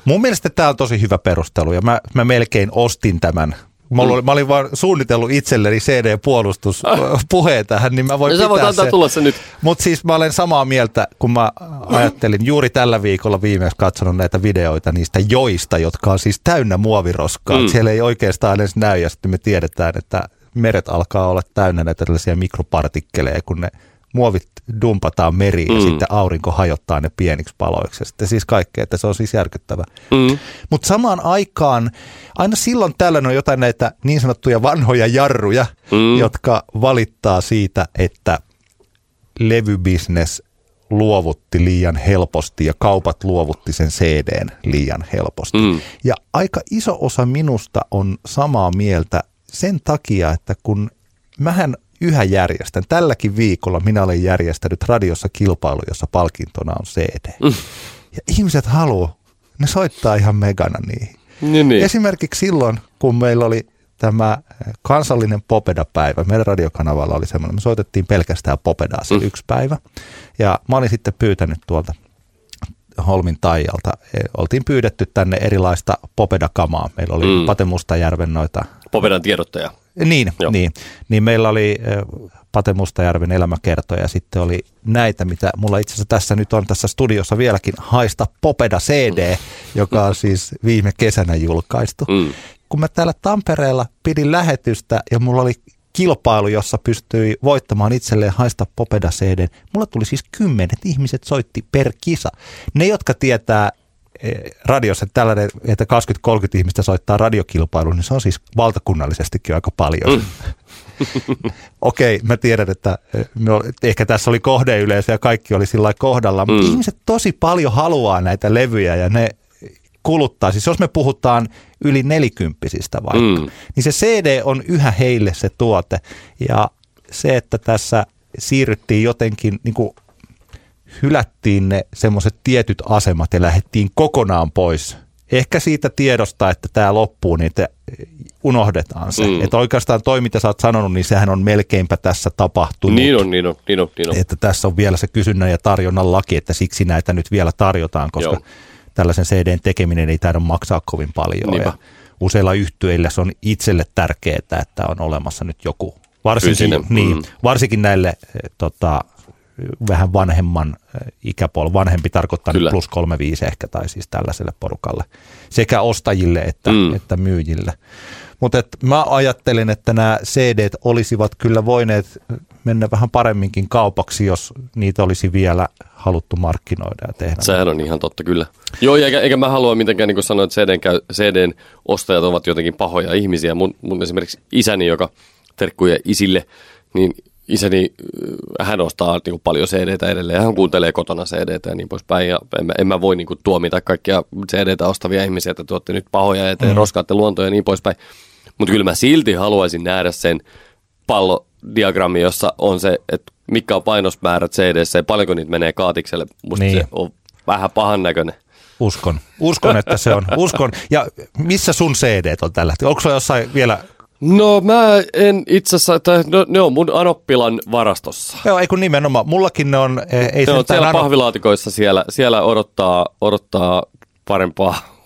Mun mielestä tämä on tosi hyvä perustelu ja mä, mä melkein ostin tämän Mä, olin, mm. mä olin vaan suunnitellut itselleni CD-puolustuspuheen tähän, niin mä voin no, pitää voit antaa sen. tulla se nyt. Mutta siis mä olen samaa mieltä, kun mä ajattelin juuri tällä viikolla viimeksi katsonut näitä videoita niistä joista, jotka on siis täynnä muoviroskaa. Mm. Siellä ei oikeastaan edes näy ja sitten me tiedetään, että meret alkaa olla täynnä näitä tällaisia mikropartikkeleja, kun ne muovit dumpataan meriin mm. ja sitten aurinko hajottaa ne pieniksi paloiksi. Ja sitten siis kaikkea, että se on siis järkyttävä. Mm. Mutta samaan aikaan, aina silloin tällöin on jotain näitä niin sanottuja vanhoja jarruja, mm. jotka valittaa siitä, että levybisnes luovutti liian helposti ja kaupat luovutti sen CDn liian helposti. Mm. Ja aika iso osa minusta on samaa mieltä sen takia, että kun mähän yhä järjestän. Tälläkin viikolla minä olen järjestänyt radiossa kilpailu, jossa palkintona on CD. Mm. Ja ihmiset haluaa, ne soittaa ihan megana niihin. Niin, niin. Esimerkiksi silloin, kun meillä oli tämä kansallinen Popeda-päivä. Meidän radiokanavalla oli semmoinen, me soitettiin pelkästään Popedaa se mm. yksi päivä. Ja mä olin sitten pyytänyt tuolta Holmin Taijalta, e, oltiin pyydetty tänne erilaista Popeda-kamaa. Meillä oli mm. Pate Mustajärven noita... Popedan tiedottaja. Niin, niin, niin meillä oli Pate Mustajärven elämäkertoja ja sitten oli näitä, mitä mulla itse asiassa tässä nyt on tässä studiossa vieläkin Haista Popeda CD, joka on siis viime kesänä julkaistu. Mm. Kun mä täällä Tampereella pidin lähetystä ja mulla oli kilpailu, jossa pystyi voittamaan itselleen Haista Popeda CD, mulla tuli siis kymmenet ihmiset soitti per kisa. Ne, jotka tietää eh, radiossa että tällainen, että 20-30 ihmistä soittaa radiokilpailuun, niin se on siis valtakunnallisestikin aika paljon. Mm. Okei, okay, mä tiedän, että eh, no, ehkä tässä oli kohdeyleisö ja kaikki oli sillä kohdalla, mutta mm. ihmiset tosi paljon haluaa näitä levyjä ja ne kuluttaa. Siis jos me puhutaan yli nelikymppisistä vaikka, mm. niin se CD on yhä heille se tuote. Ja se, että tässä siirryttiin jotenkin, niin kuin hylättiin ne semmoiset tietyt asemat ja lähdettiin kokonaan pois. Ehkä siitä tiedosta, että tämä loppuu, niin että unohdetaan se. Mm. Että oikeastaan toi, mitä sä oot sanonut, niin sehän on melkeinpä tässä tapahtunut. Niin on, niin on, niin on, niin on. Että tässä on vielä se kysynnän ja tarjonnan laki, että siksi näitä nyt vielä tarjotaan, koska Joo. tällaisen CDn tekeminen ei taida maksaa kovin paljon. Ja useilla yhtyeillä se on itselle tärkeää, että on olemassa nyt joku Varsinkin, niin, mm. varsinkin näille eh, tota, vähän vanhemman eh, ikäpuolella. Vanhempi tarkoittaa nyt plus 35 ehkä, tai siis tällaiselle porukalle. Sekä ostajille että, mm. että myyjille. Mutta mä ajattelen, että nämä CD olisivat kyllä voineet mennä vähän paremminkin kaupaksi, jos niitä olisi vielä haluttu markkinoida ja tehdä. Sehän on ihan totta kyllä. Joo, eikä, eikä mä halua mitenkään niin sanoa, että CDn, käy, CDn ostajat ovat jotenkin pahoja ihmisiä. Mun, mun esimerkiksi isäni, joka terkkuja isille, niin isäni, äh, hän ostaa niin kuin paljon cd edelleen, hän kuuntelee kotona cd ja niin poispäin, ja en mä, en mä voi niin kuin tuomita kaikkia cd ostavia ihmisiä, että tuotte nyt pahoja ja te mm. roskaatte luontoja ja niin poispäin. Mutta kyllä mä silti haluaisin nähdä sen pallodiagrammi, jossa on se, että mikä on painosmäärät cd ja paljonko niitä menee kaatikselle. Musta niin. se on vähän pahan näköinen. Uskon. Uskon, että se on. Uskon. Ja missä sun CD on tällä hetkellä? Onko se jossain vielä No mä en itse asiassa, tai no, ne on mun Anoppilan varastossa. Joo, ei kun nimenomaan. Mullakin ne on, e, ei ne on siellä anop... pahvilaatikoissa siellä, siellä odottaa, odottaa parempaa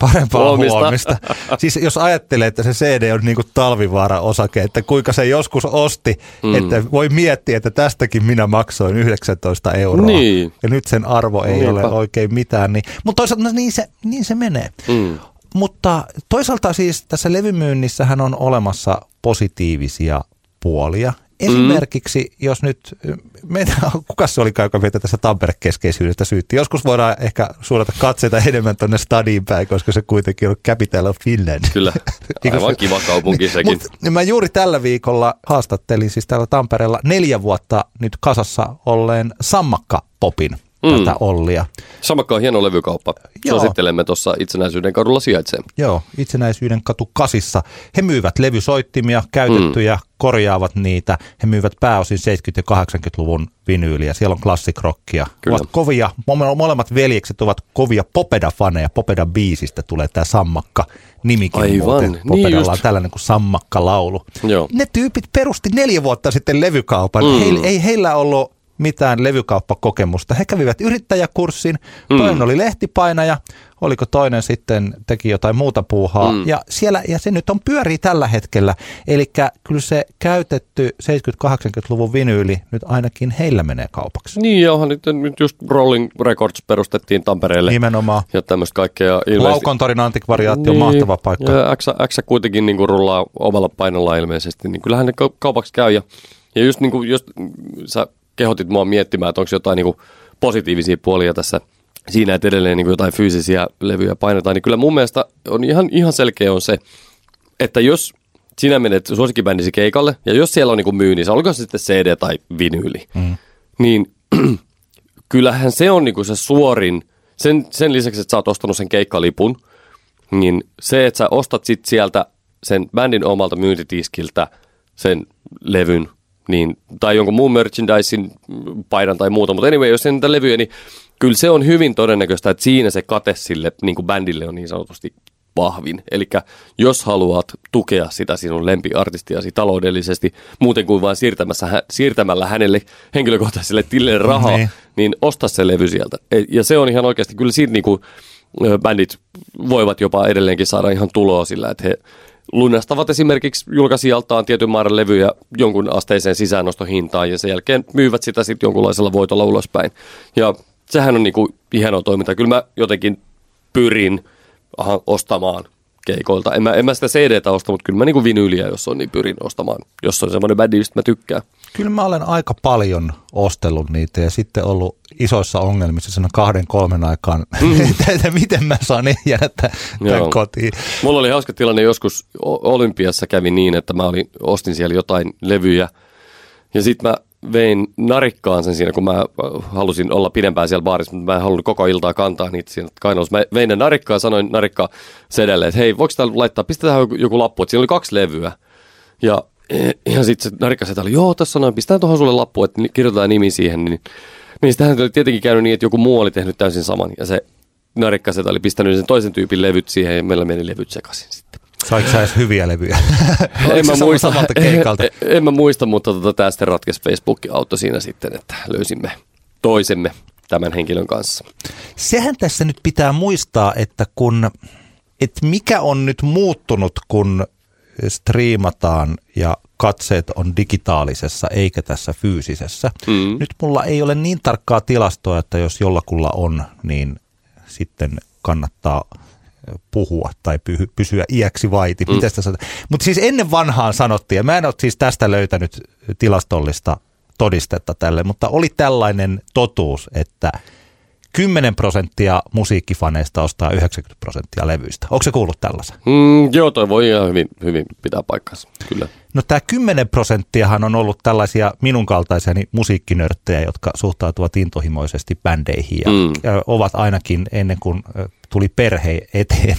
parempaa huomista. huomista. Siis jos ajattelee, että se CD on niin kuin talvivaara-osake, että kuinka se joskus osti, mm. että voi miettiä, että tästäkin minä maksoin 19 euroa. Niin. Ja nyt sen arvo ei Niinpä. ole oikein mitään. Niin, mutta toisaalta no niin, se, niin se menee. Mm. Mutta toisaalta siis tässä levymyynnissähän on olemassa positiivisia puolia. Esimerkiksi, mm. jos nyt, meitä, kuka se oli joka meitä tässä Tampere-keskeisyydestä syytti? Joskus voidaan ehkä suunnata katseita enemmän tuonne stadiin päin, koska se kuitenkin on Capital of Finland. Kyllä, aivan kiva kaupunki sekin. Mut, niin mä juuri tällä viikolla haastattelin siis täällä Tampereella neljä vuotta nyt kasassa olleen Sammakka Popin mm. tätä Ollia. Samakka on hieno levykauppa. Joo. Suosittelemme tuossa Itsenäisyyden kadulla sijaitsee. Joo, Itsenäisyyden katu kasissa. He myyvät levysoittimia, käytettyjä, mm. korjaavat niitä. He myyvät pääosin 70- ja 80-luvun vinyyliä. Siellä on klassikrockia. Ovat kovia, molemmat veljekset ovat kovia Popeda-faneja. Popeda-biisistä tulee tämä Sammakka nimikin Aivan. muuten. Niin Popedalla niin on tällainen kuin Sammakka-laulu. Joo. Ne tyypit perusti neljä vuotta sitten levykaupan. Mm. Heillä, ei heillä ollut mitään levykauppakokemusta. He kävivät yrittäjäkurssin, mm. toinen oli lehtipainaja, oliko toinen sitten teki jotain muuta puuhaa. Mm. Ja, siellä, ja se nyt on pyörii tällä hetkellä. Eli kyllä se käytetty 70-80-luvun vinyyli nyt ainakin heillä menee kaupaksi. Niin, johon nyt, nyt just Rolling Records perustettiin Tampereelle. Nimenomaan. Ja tämmöistä kaikkea. Ilmeisesti... Laukontorin antikvariaatti niin, on mahtava paikka. Ja X, X kuitenkin niin kuin rullaa omalla painolla ilmeisesti. Niin kyllähän ne kaupaksi käy. Ja, ja just niin kuin, just, sä kehotit mua miettimään, että onko jotain niin kuin positiivisia puolia tässä siinä, että edelleen niin kuin jotain fyysisiä levyjä painetaan, niin kyllä mun mielestä on ihan, ihan selkeä on se, että jos sinä menet suosikkibändisi keikalle, ja jos siellä on niin kuin myynnissä, olkoon se sitten CD tai vinyyli, mm. niin kyllähän se on niin kuin se suorin, sen, sen lisäksi, että sä oot ostanut sen keikkalipun, niin se, että sä ostat sit sieltä sen bändin omalta myyntitiskiltä sen levyn, niin, tai jonkun muun merchandisein paidan tai muuta, mutta anyway, jos ei niitä levyjä, niin kyllä se on hyvin todennäköistä, että siinä se kate sille niin kuin bändille on niin sanotusti vahvin. Eli jos haluat tukea sitä sinun lempiartistiasi taloudellisesti, muuten kuin vain siirtämässä, siirtämällä hänelle henkilökohtaiselle tilille rahaa, niin. niin osta se levy sieltä. E, ja se on ihan oikeasti, kyllä siitä niin kuin, bändit voivat jopa edelleenkin saada ihan tuloa sillä, että he lunastavat esimerkiksi julkaisijaltaan tietyn määrän levyjä jonkun asteiseen sisäänostohintaan ja sen jälkeen myyvät sitä sitten jonkunlaisella voitolla ulospäin. Ja sehän on niinku hienoa toimintaa. Kyllä mä jotenkin pyrin aha, ostamaan keikoilta. En mä, en mä sitä CD-tä osta, mutta kyllä mä niinku vinyyliä, jos on, niin pyrin ostamaan. Jos on semmoinen bändi, mistä mä tykkään. Kyllä mä olen aika paljon ostellut niitä ja sitten ollut isoissa ongelmissa sen kahden kolmen aikaan, mm. että, miten mä saan jäädä tämän kotiin. Mulla oli hauska tilanne joskus Olympiassa kävi niin, että mä olin, ostin siellä jotain levyjä ja sitten mä vein narikkaan sen siinä, kun mä halusin olla pidempään siellä baarissa, mutta mä en halunnut koko iltaa kantaa niitä siinä kainalossa. Mä vein ne narikkaa ja sanoin narikka sedelle, että hei, voiko täällä laittaa, pistetään joku, joku lappu, että siinä oli kaksi levyä. Ja, ja sitten se narikka sedelle, joo, tässä on noin, pistetään tuohon sulle lappu, että kirjoitetaan nimi siihen. Niin, niin sitähän oli tietenkin käynyt niin, että joku muu oli tehnyt täysin saman. Ja se narikka oli pistänyt sen toisen tyypin levyt siihen ja meillä meni levyt sekaisin sitten. Saiko sä edes hyviä levyjä? en, mä muista, keikalta? En, en, mä muista, mutta tota, tämä sitten ratkesi Facebook auto siinä sitten, että löysimme toisemme tämän henkilön kanssa. Sehän tässä nyt pitää muistaa, että kun, että mikä on nyt muuttunut, kun striimataan ja katseet on digitaalisessa eikä tässä fyysisessä. Mm. Nyt mulla ei ole niin tarkkaa tilastoa, että jos jollakulla on, niin sitten kannattaa puhua tai py- pysyä iäksi vaiti. Mm. Mutta siis ennen vanhaan sanottiin, ja mä en ole siis tästä löytänyt tilastollista todistetta tälle, mutta oli tällainen totuus, että 10 prosenttia musiikkifaneista ostaa 90 prosenttia levyistä. Onko se kuullut tällaisen? Mm, joo, toi voi ihan hyvin, hyvin pitää paikkansa, kyllä. No tämä 10 prosenttiahan on ollut tällaisia minun kaltaisiani musiikkinörttejä, jotka suhtautuvat intohimoisesti bändeihin ja, mm. ovat ainakin ennen kuin tuli perhe eteen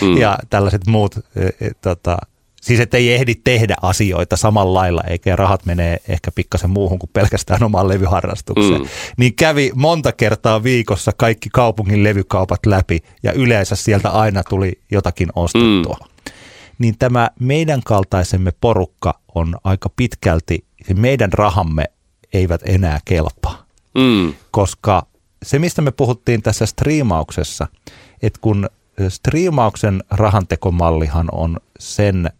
mm. ja tällaiset muut e, tota, Siis että ei ehdi tehdä asioita samalla lailla, eikä rahat menee ehkä pikkasen muuhun kuin pelkästään omaan levyharrastukseen. Mm. Niin kävi monta kertaa viikossa kaikki kaupungin levykaupat läpi ja yleensä sieltä aina tuli jotakin ostettua. Mm. Niin tämä meidän kaltaisemme porukka on aika pitkälti, se meidän rahamme eivät enää kelpaa. Mm. Koska se, mistä me puhuttiin tässä striimauksessa, että kun striimauksen rahantekomallihan on sen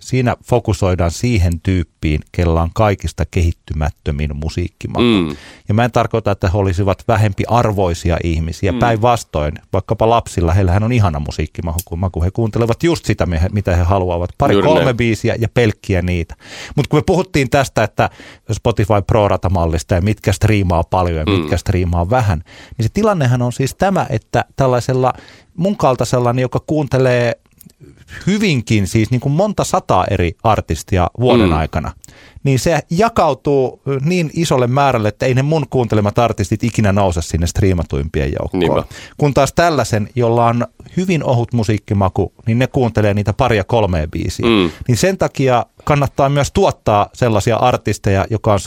siinä fokusoidaan siihen tyyppiin, kellä on kaikista kehittymättömin musiikkimaku. Mm. Ja mä en tarkoita, että he olisivat vähempi arvoisia ihmisiä. Mm. Päinvastoin, vaikkapa lapsilla, heillähän on ihana musiikkimaku. He kuuntelevat just sitä, mitä he haluavat. Pari Juuri kolme biisiä ja pelkkiä niitä. Mutta kun me puhuttiin tästä, että Spotify Pro-ratamallista ja mitkä striimaa paljon ja mm. mitkä striimaa vähän, niin se tilannehan on siis tämä, että tällaisella mun kaltaisella, joka kuuntelee hyvinkin, siis niin kuin monta sataa eri artistia vuoden mm. aikana, niin se jakautuu niin isolle määrälle, että ei ne mun kuuntelemat artistit ikinä nouse sinne striimatuimpien joukkoon. Niinpä. Kun taas tällaisen, jolla on hyvin ohut musiikkimaku, niin ne kuuntelee niitä paria kolmea biisiä. Mm. Niin sen takia kannattaa myös tuottaa sellaisia artisteja, joka on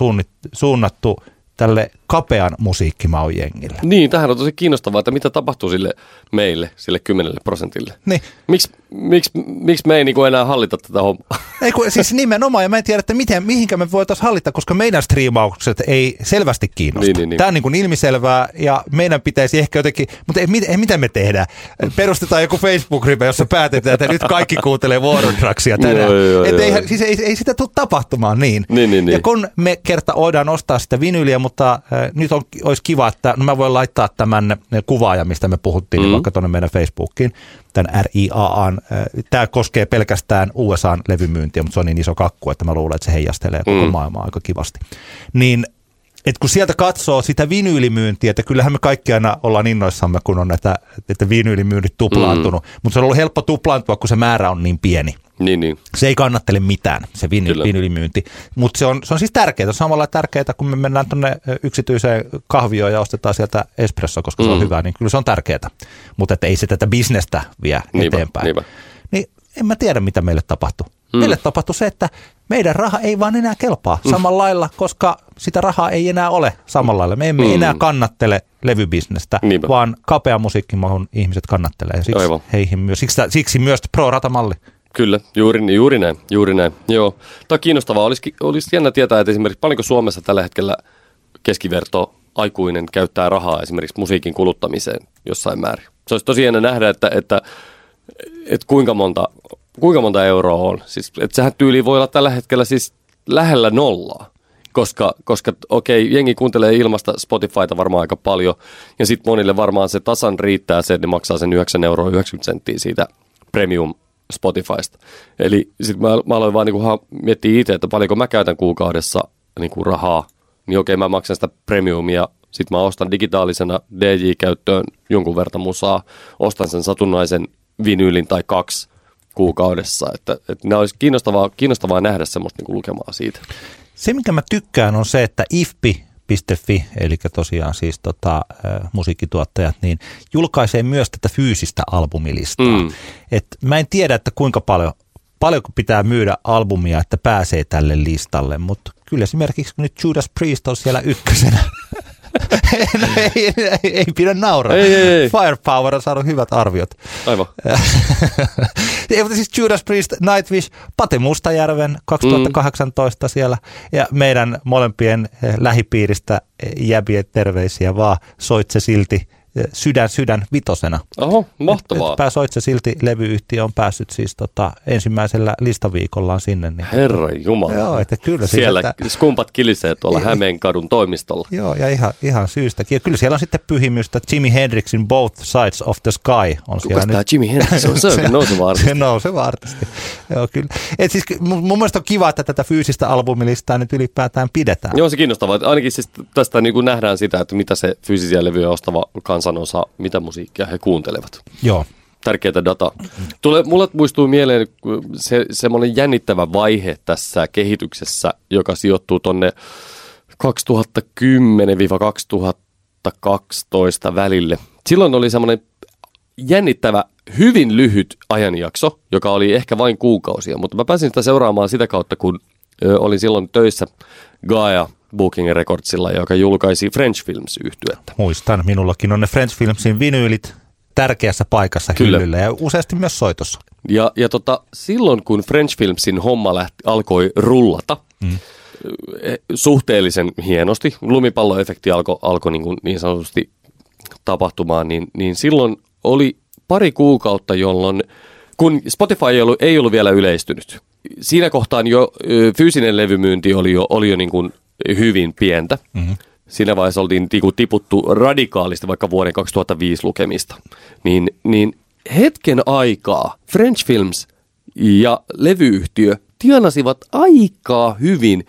suunnattu tälle kapean musiikkimaujengille. Niin, tähän on tosi kiinnostavaa, että mitä tapahtuu sille meille, sille kymmenelle prosentille. Niin. Miksi miks, miks me ei niinku enää hallita tätä hommaa? Ei kun, siis nimenomaan, ja mä en tiedä, että miten, mihinkä me voitaisiin hallita, koska meidän striimaukset ei selvästi kiinnosta. Niin, niin, niin. Tämä on niin kuin ilmiselvää, ja meidän pitäisi ehkä jotenkin, mutta ei, ei, mitä me tehdään? Perustetaan joku Facebook-ryhmä, jossa päätetään, että nyt kaikki kuuntelee Warrantraksia tänään. Joo, joo, joo, ei, siis ei, ei sitä tule tapahtumaan niin. Niin, niin, niin. Ja kun me kerta voidaan ostaa sitä vinyliä, mutta nyt on, olisi kiva, että no mä voin laittaa tämän kuvaajan, mistä me puhuttiin, mm. vaikka tuonne meidän Facebookiin, tämän RIAAn. Tämä koskee pelkästään USAn levymyyntiä, mutta se on niin iso kakku, että mä luulen, että se heijastelee koko mm. maailmaa aika kivasti. Niin et kun sieltä katsoo sitä vinyylimyyntiä, että kyllähän me kaikki aina ollaan innoissamme, kun on näitä, että vinyylimyynnit tuplaantunut, mm. mutta se on ollut helppo tuplaantua, kun se määrä on niin pieni. Niin, niin. Se ei kannattele mitään, se viny, vinyylimyynti. Mutta se on, se on siis tärkeää, samalla tärkeää, kun me mennään tuonne yksityiseen kahvioon ja ostetaan sieltä espresso, koska mm. se on mm. hyvä, niin kyllä se on tärkeää. Mutta ei se tätä bisnestä vie niinpä, eteenpäin. Niinpä. Niin en mä tiedä, mitä meille tapahtuu. Mm. Meille tapahtui se, että meidän raha ei vaan enää kelpaa mm. samalla lailla, koska sitä rahaa ei enää ole samalla lailla. Me emme mm. enää kannattele levybisnestä, Niinpä. vaan kapea musiikkimahun ihmiset kannattelee. Ja siksi, heihin myös, siksi, siksi myös pro-ratamalli. Kyllä, juuri, juuri näin, juuri näin. Joo. Tämä on kiinnostavaa. Olisi, olisi jännä tietää, että esimerkiksi paljonko Suomessa tällä hetkellä keskiverto aikuinen käyttää rahaa esimerkiksi musiikin kuluttamiseen jossain määrin. Se olisi tosi jännä nähdä, että, että, että kuinka, monta, kuinka monta euroa on. Siis, että sehän tyyli voi olla tällä hetkellä siis lähellä nollaa koska, koska okei, okay, jengi kuuntelee ilmasta Spotifyta varmaan aika paljon, ja sitten monille varmaan se tasan riittää se, että ne maksaa sen 9 euroa 90 senttiä siitä premium Spotifysta. Eli sitten mä, mä aloin vaan niinku miettiä itse, että paljonko mä käytän kuukaudessa niinku rahaa. Niin okei, mä maksan sitä premiumia. Sitten mä ostan digitaalisena DJ-käyttöön jonkun verran musaa. Ostan sen satunnaisen vinyylin tai kaksi kuukaudessa. Että, että nämä olisi kiinnostavaa, kiinnostavaa nähdä semmoista niinku lukemaa siitä. Se, mikä mä tykkään, on se, että ifpi.fi, eli tosiaan siis tota, musiikkituottajat, niin julkaisee myös tätä fyysistä albumilistaa. Mm. Et mä en tiedä, että kuinka paljon, paljonko pitää myydä albumia, että pääsee tälle listalle, mutta kyllä esimerkiksi kun nyt Judas Priest on siellä ykkösenä, no, ei, ei, ei pidä nauraa. Ei, ei, ei. Firepower on saanut hyvät arviot. Aivan. Ei, mutta siis Judas Priest, Nightwish, Pate Mustajärven 2018 mm. siellä ja meidän molempien eh, lähipiiristä eh, jäbien terveisiä vaan soit se silti sydän sydän vitosena. Oho, mahtavaa. Soit se silti levyyhtiö on päässyt siis tota, ensimmäisellä listaviikollaan sinne. Niin, Herra Jumala. Joo, että kyllä siis, Siellä että- skumpat kilisee tuolla Hämeenkadun toimistolla. Joo, ja ihan, ihan syystäkin. Ja kyllä siellä on sitten pyhimystä Jimi Hendrixin Both Sides of the Sky. On Kuka tämä Jimi Hendrix on? Se on nouseva artisti. Se nouseva artisti. Joo, kyllä. Et siis, mun, mun mielestä on kiva, että tätä fyysistä albumilistaa nyt ylipäätään pidetään. Joo, se kiinnostavaa. Ainakin siis tästä niin kuin nähdään sitä, että mitä se fyysisiä levyjä ostava kansanosa, mitä musiikkia he kuuntelevat. Joo. Tärkeää dataa. Tule, mulle muistuu mieleen se, semmoinen jännittävä vaihe tässä kehityksessä, joka sijoittuu tonne 2010-2012 välille. Silloin oli semmoinen jännittävä, hyvin lyhyt ajanjakso, joka oli ehkä vain kuukausia, mutta mä pääsin sitä seuraamaan sitä kautta, kun ö, olin silloin töissä Gaia Booking Recordsilla, joka julkaisi French Films yhtyettä. Muistan, minullakin on ne French Filmsin vinyylit tärkeässä paikassa Kyllä. hyllyllä ja useasti myös soitossa. Ja, ja tota, silloin kun French Filmsin homma lähti, alkoi rullata mm. suhteellisen hienosti, lumipalloefekti alkoi alko niin, kuin niin sanotusti tapahtumaan, niin, niin silloin oli pari kuukautta, jolloin kun Spotify ei ollut, ei ollut vielä yleistynyt. Siinä kohtaan jo ö, fyysinen levymyynti oli jo, oli jo niin kuin hyvin pientä. Mm-hmm. Siinä vaiheessa oltiin niinku tiputtu radikaalisti vaikka vuoden 2005 lukemista. Niin, niin hetken aikaa French Films ja levyyhtiö tienasivat aikaa hyvin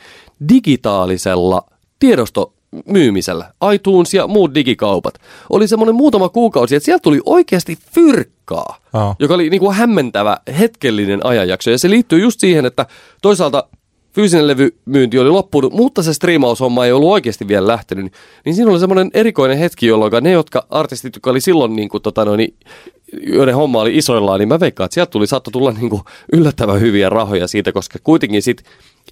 digitaalisella tiedostomyymisellä. iTunes ja muut digikaupat. Oli semmoinen muutama kuukausi, että sieltä tuli oikeasti fyrkkaa, Joo. joka oli niin kuin hämmentävä hetkellinen ajanjakso. Ja se liittyy just siihen, että toisaalta fyysinen levymyynti oli loppunut, mutta se striimaushomma ei ollut oikeasti vielä lähtenyt. Niin siinä oli semmoinen erikoinen hetki, jolloin ne jotka, artistit, jotka oli silloin, niin kuin, tota, noin, joiden homma oli isoillaan, niin mä veikkaan, että sieltä tuli, saattoi tulla niin kuin, yllättävän hyviä rahoja siitä, koska kuitenkin sit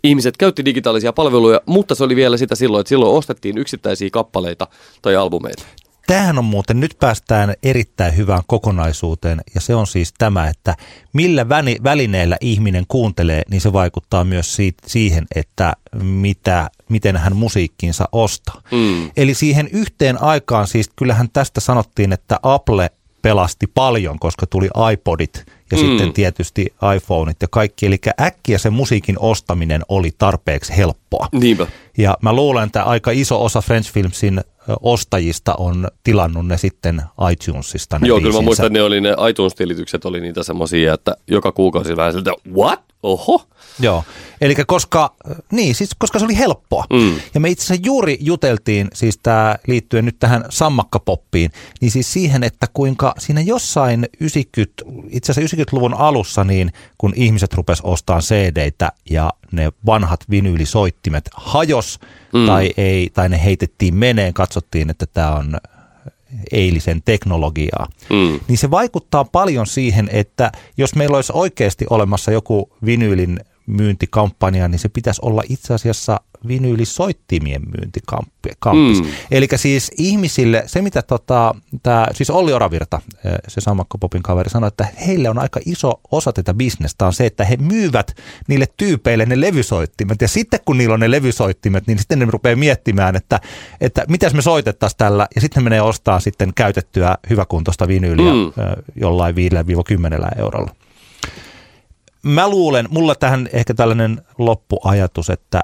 ihmiset käytti digitaalisia palveluja, mutta se oli vielä sitä silloin, että silloin ostettiin yksittäisiä kappaleita tai albumeita. Tämähän on muuten, nyt päästään erittäin hyvään kokonaisuuteen ja se on siis tämä, että millä väni, välineellä ihminen kuuntelee, niin se vaikuttaa myös siitä, siihen, että mitä, miten hän musiikkinsa ostaa. Mm. Eli siihen yhteen aikaan, siis kyllähän tästä sanottiin, että Apple pelasti paljon, koska tuli iPodit ja Mm. sitten tietysti iPhoneit ja kaikki. Eli äkkiä se musiikin ostaminen oli tarpeeksi helppoa. Niinpä. Ja mä luulen, että aika iso osa French Filmsin ostajista on tilannut ne sitten iTunesista. Ne Joo, kyllä mä biisinsä. muistan, että ne oli ne iTunes-tilitykset oli niitä semmosia, että joka kuukausi vähän siltä, what? Oho. Joo, eli koska, niin, siis koska se oli helppoa. Mm. Ja me itse asiassa juuri juteltiin, siis tämä liittyen nyt tähän sammakkapoppiin, niin siis siihen, että kuinka siinä jossain 90, itse asiassa 90-luvun alussa, niin kun ihmiset rupes ostamaan CD-tä ja ne vanhat vinyylisoittimet hajos Mm. mm. tai, ei, tai ne heitettiin meneen, katsottiin, että tämä on eilisen teknologiaa, Mm. niin se vaikuttaa paljon siihen, että jos meillä olisi oikeasti olemassa joku vinyylin myyntikampanja, niin se pitäisi olla itse asiassa vinyylisoittimien myyntikampis. Mm. Eli siis ihmisille, se mitä tota, tää, siis Olli Oravirta, se Sammakko Popin kaveri, sanoi, että heille on aika iso osa tätä bisnestä on se, että he myyvät niille tyypeille ne levysoittimet. Ja sitten kun niillä on ne levysoittimet, niin sitten ne rupeaa miettimään, että, että mitäs me soitettaisiin tällä. Ja sitten ne menee ostaa sitten käytettyä hyväkuntoista vinyyliä mm. jollain 5-10 eurolla. Mä luulen, mulla tähän ehkä tällainen loppuajatus, että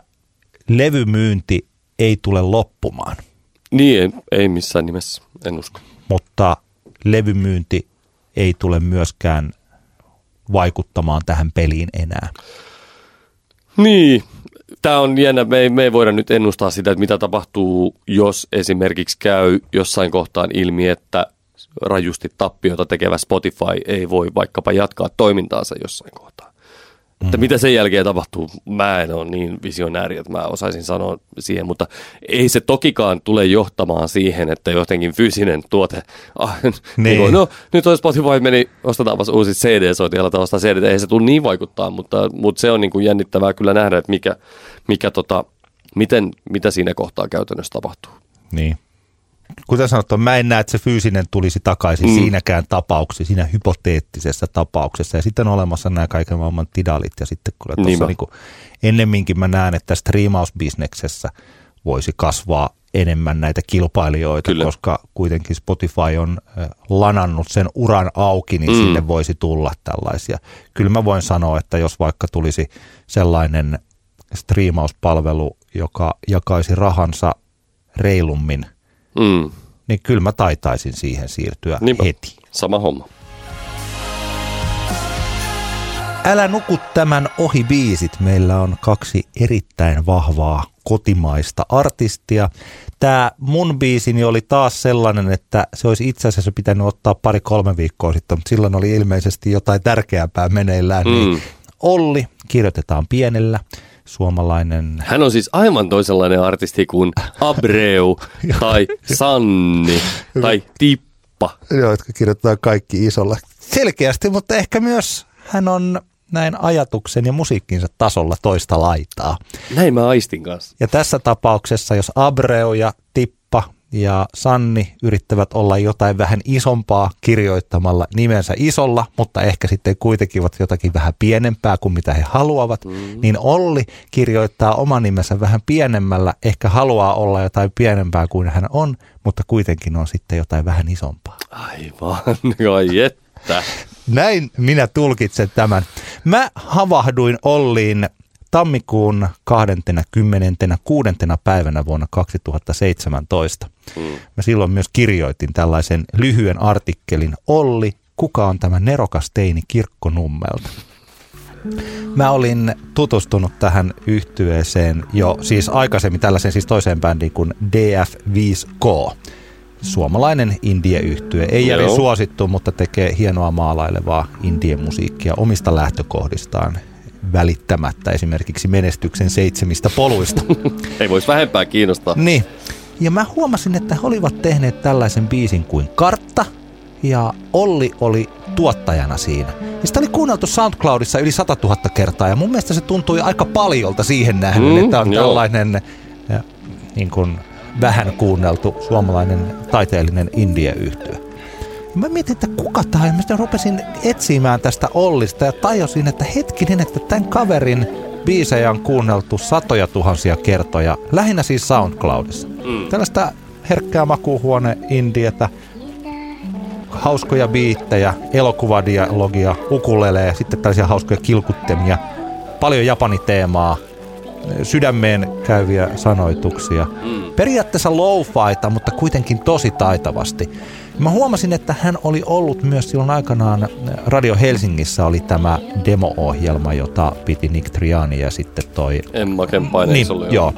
levymyynti ei tule loppumaan, Niin, ei, ei missään nimessä, en usko. mutta levymyynti ei tule myöskään vaikuttamaan tähän peliin enää. Niin, tämä on jännä. Me ei, me ei voida nyt ennustaa sitä, että mitä tapahtuu, jos esimerkiksi käy jossain kohtaan ilmi, että rajusti tappiota tekevä Spotify ei voi vaikkapa jatkaa toimintaansa jossain kohtaa. Että mitä sen jälkeen tapahtuu, mä en ole niin visionääri, että mä osaisin sanoa siihen, mutta ei se tokikaan tule johtamaan siihen, että jotenkin fyysinen tuote, ah, niin. Niin kuin, no nyt on Spotify meni, ostetaanpas uusi CD-soiti, tai ostaa CD, ei se tule niin vaikuttaa, mutta, mutta se on niin kuin jännittävää kyllä nähdä, että mikä, mikä tota, miten, mitä siinä kohtaa käytännössä tapahtuu. Niin kuten sanottu, mä en näe, että se fyysinen tulisi takaisin mm. siinäkään tapauksessa, siinä hypoteettisessa tapauksessa. Ja sitten on olemassa nämä kaiken maailman tidalit. Ja sitten kun tuossa niin ennemminkin mä näen, että striimausbisneksessä voisi kasvaa enemmän näitä kilpailijoita, Kyllä. koska kuitenkin Spotify on lanannut sen uran auki, niin mm. sinne voisi tulla tällaisia. Kyllä mä voin sanoa, että jos vaikka tulisi sellainen striimauspalvelu, joka jakaisi rahansa reilummin mm. niin kyllä mä taitaisin siihen siirtyä Niinpä. heti. Sama homma. Älä nuku tämän ohi biisit. Meillä on kaksi erittäin vahvaa kotimaista artistia. Tämä mun biisini oli taas sellainen, että se olisi itse asiassa pitänyt ottaa pari-kolme viikkoa sitten, mutta silloin oli ilmeisesti jotain tärkeämpää meneillään. Niin mm. Niin Olli kirjoitetaan pienellä suomalainen... Hän on siis aivan toisenlainen artisti kuin Abreu tai Sanni tai Tippa. Joo, jotka kirjoittaa kaikki isolla. Selkeästi, mutta ehkä myös hän on näin ajatuksen ja musiikkinsa tasolla toista laitaa. Näin mä aistin kanssa. Ja tässä tapauksessa, jos Abreu ja Tippa ja Sanni yrittävät olla jotain vähän isompaa kirjoittamalla nimensä isolla, mutta ehkä sitten kuitenkin ovat jotakin vähän pienempää kuin mitä he haluavat, mm. niin Olli kirjoittaa oman nimensä vähän pienemmällä, ehkä haluaa olla jotain pienempää kuin hän on, mutta kuitenkin on sitten jotain vähän isompaa. Aivan, ai että. Näin minä tulkitsen tämän. Mä havahduin Olliin tammikuun 26. päivänä vuonna 2017. Mm. Mä silloin myös kirjoitin tällaisen lyhyen artikkelin Olli, kuka on tämä nerokas teini kirkkonummelta? Mä olin tutustunut tähän yhtyeeseen jo siis aikaisemmin tällaisen siis toiseen bändiin kuin DF5K. Suomalainen indie-yhtye. Ei järin suosittu, mutta tekee hienoa maalailevaa indie-musiikkia omista lähtökohdistaan välittämättä esimerkiksi menestyksen seitsemistä poluista. Ei voisi vähempää kiinnostaa. Niin. Ja mä huomasin, että he olivat tehneet tällaisen biisin kuin Kartta, ja Olli oli tuottajana siinä. Ja sitä oli kuunneltu SoundCloudissa yli 100 000 kertaa, ja mun mielestä se tuntui aika paljolta siihen nähden, mm, että on joo. tällainen ja, niin kuin vähän kuunneltu suomalainen taiteellinen indie-yhtyö. Mä mietin, että kuka tämä on. Mä rupesin etsimään tästä Ollista ja tajusin, että hetkinen, että tämän kaverin biisejä on kuunneltu satoja tuhansia kertoja, lähinnä siis SoundCloudissa. Mm. Tällaista herkkää makuuhuone indietä, hauskoja biittejä, elokuvadialogia, ukuleleja, sitten tällaisia hauskoja kilkuttemia, paljon japaniteemaa, sydämeen käyviä sanoituksia. Mm. Periaatteessa low mutta kuitenkin tosi taitavasti. Mä huomasin, että hän oli ollut myös silloin aikanaan Radio Helsingissä oli tämä demo-ohjelma, jota piti Nick Triani ja sitten toi... Emma Kempainen niin, oli joo.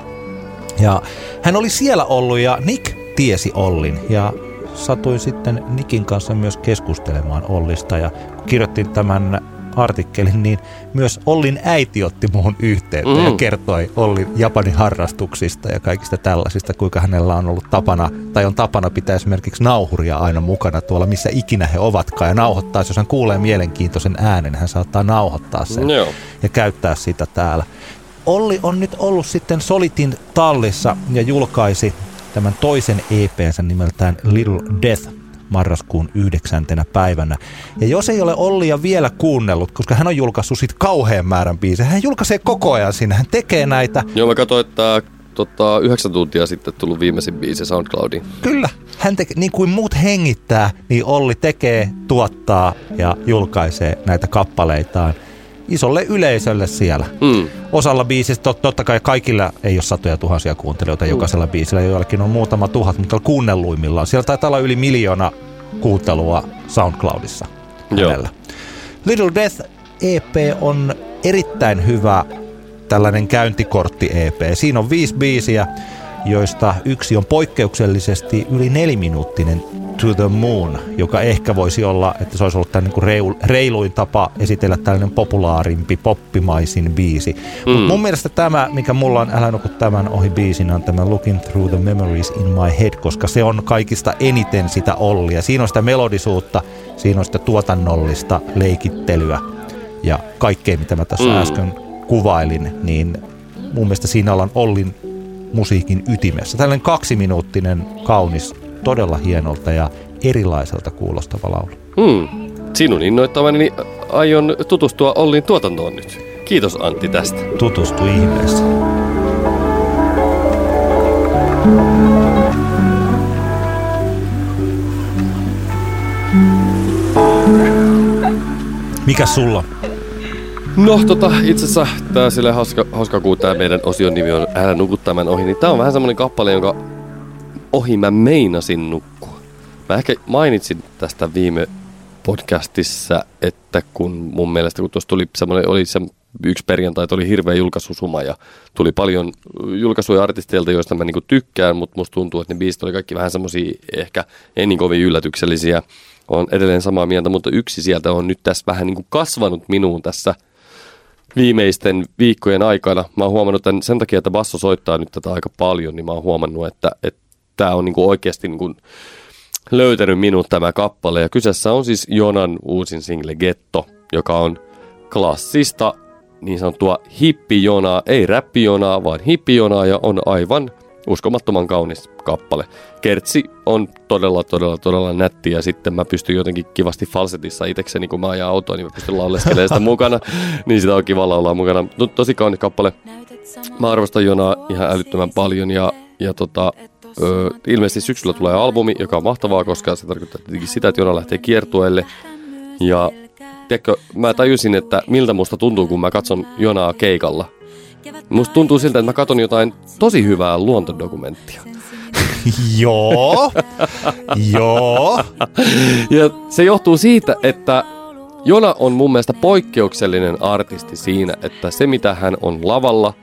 Ja hän oli siellä ollut ja Nick tiesi Ollin ja satuin sitten Nikin kanssa myös keskustelemaan Ollista ja kirjoittiin tämän artikkelin, niin myös Ollin äiti otti muuhun yhteyttä mm. ja kertoi Ollin Japanin harrastuksista ja kaikista tällaisista, kuinka hänellä on ollut tapana, tai on tapana pitää esimerkiksi nauhuria aina mukana tuolla, missä ikinä he ovatkaan, ja nauhoittaa, jos hän kuulee mielenkiintoisen äänen, hän saattaa nauhoittaa sen Joo. ja käyttää sitä täällä. Olli on nyt ollut sitten Solitin tallissa ja julkaisi tämän toisen EPnsä nimeltään Little Death marraskuun yhdeksäntenä päivänä. Ja jos ei ole Ollia vielä kuunnellut, koska hän on julkaissut sit kauhean määrän biisejä, hän julkaisee koko ajan sinne, hän tekee näitä. Joo, mä katsoin, että tota, yhdeksän tuntia sitten tullut viimeisin biisi SoundCloudiin. Kyllä, hän te- niin kuin muut hengittää, niin Olli tekee, tuottaa ja julkaisee näitä kappaleitaan isolle yleisölle siellä. Mm. Osalla biisistä, tot, totta kai kaikilla ei ole satoja tuhansia kuuntelijoita mm. jokaisella biisillä, joillakin on muutama tuhat, mutta kuunnelluimmillaan. Siellä taitaa olla yli miljoona kuuntelua SoundCloudissa Joo. Little Death EP on erittäin hyvä tällainen käyntikortti-EP. Siinä on viisi biisiä, joista yksi on poikkeuksellisesti yli neliminuuttinen To the Moon, joka ehkä voisi olla, että se olisi ollut tämän niin reiluin tapa esitellä tällainen populaarimpi, poppimaisin biisi. Mm. Mutta mun mielestä tämä, mikä mulla on, älä nuku tämän ohi biisinä, on tämä Looking Through the Memories in My Head, koska se on kaikista eniten sitä Ollia. Siinä on sitä melodisuutta, siinä on sitä tuotannollista leikittelyä ja kaikkea, mitä mä tässä mm. äsken kuvailin, niin mun mielestä siinä ollaan Ollin musiikin ytimessä. Tällainen kaksiminuuttinen, kaunis, todella hienolta ja erilaiselta kuulostava laulu. Hmm. Sinun innoittamani niin aion tutustua Ollin tuotantoon nyt. Kiitos Antti tästä. Tutustu ihmeessä. Mikä sulla? No tota, itse asiassa tää sille hauska, hauska kun tää meidän osion nimi on Älä nuku tämän ohi, niin tää on vähän semmonen kappale, jonka ohi mä meinasin nukkua. Mä ehkä mainitsin tästä viime podcastissa, että kun mun mielestä, kun tuossa tuli semmoinen, oli se yksi perjantai, oli hirveä julkaisusuma ja tuli paljon julkaisuja artisteilta, joista mä niinku tykkään, mutta musta tuntuu, että ne biisit oli kaikki vähän semmoisia ehkä ei niin kovin yllätyksellisiä. on edelleen samaa mieltä, mutta yksi sieltä on nyt tässä vähän niin kuin kasvanut minuun tässä – viimeisten viikkojen aikana. Mä oon huomannut että sen takia, että basso soittaa nyt tätä aika paljon, niin mä oon huomannut, että tämä on niinku oikeasti niinku löytänyt minut tämä kappale. Ja kyseessä on siis Jonan uusin single Getto, joka on klassista niin sanottua hippijonaa, ei räppijonaa, vaan hippijonaa ja on aivan uskomattoman kaunis kappale. Kertsi on todella, todella, todella nätti ja sitten mä pystyn jotenkin kivasti falsetissa itsekseni, kun mä ajan autoa, niin mä pystyn lauleskelemaan sitä mukana. Niin sitä on kiva laulaa mukana. No, tosi kaunis kappale. Mä arvostan Jonaa ihan älyttömän paljon ja, ja tota, ö, ilmeisesti syksyllä tulee albumi, joka on mahtavaa, koska se tarkoittaa tietenkin sitä, että Jona lähtee kiertueelle. Ja tiedätkö, mä tajusin, että miltä musta tuntuu, kun mä katson Jonaa keikalla. Musta tuntuu siltä, että mä katson jotain tosi hyvää luontodokumenttia. Joo, joo. Ja se johtuu siitä, että Jona on mun mielestä poikkeuksellinen artisti siinä, että se mitä hän on lavalla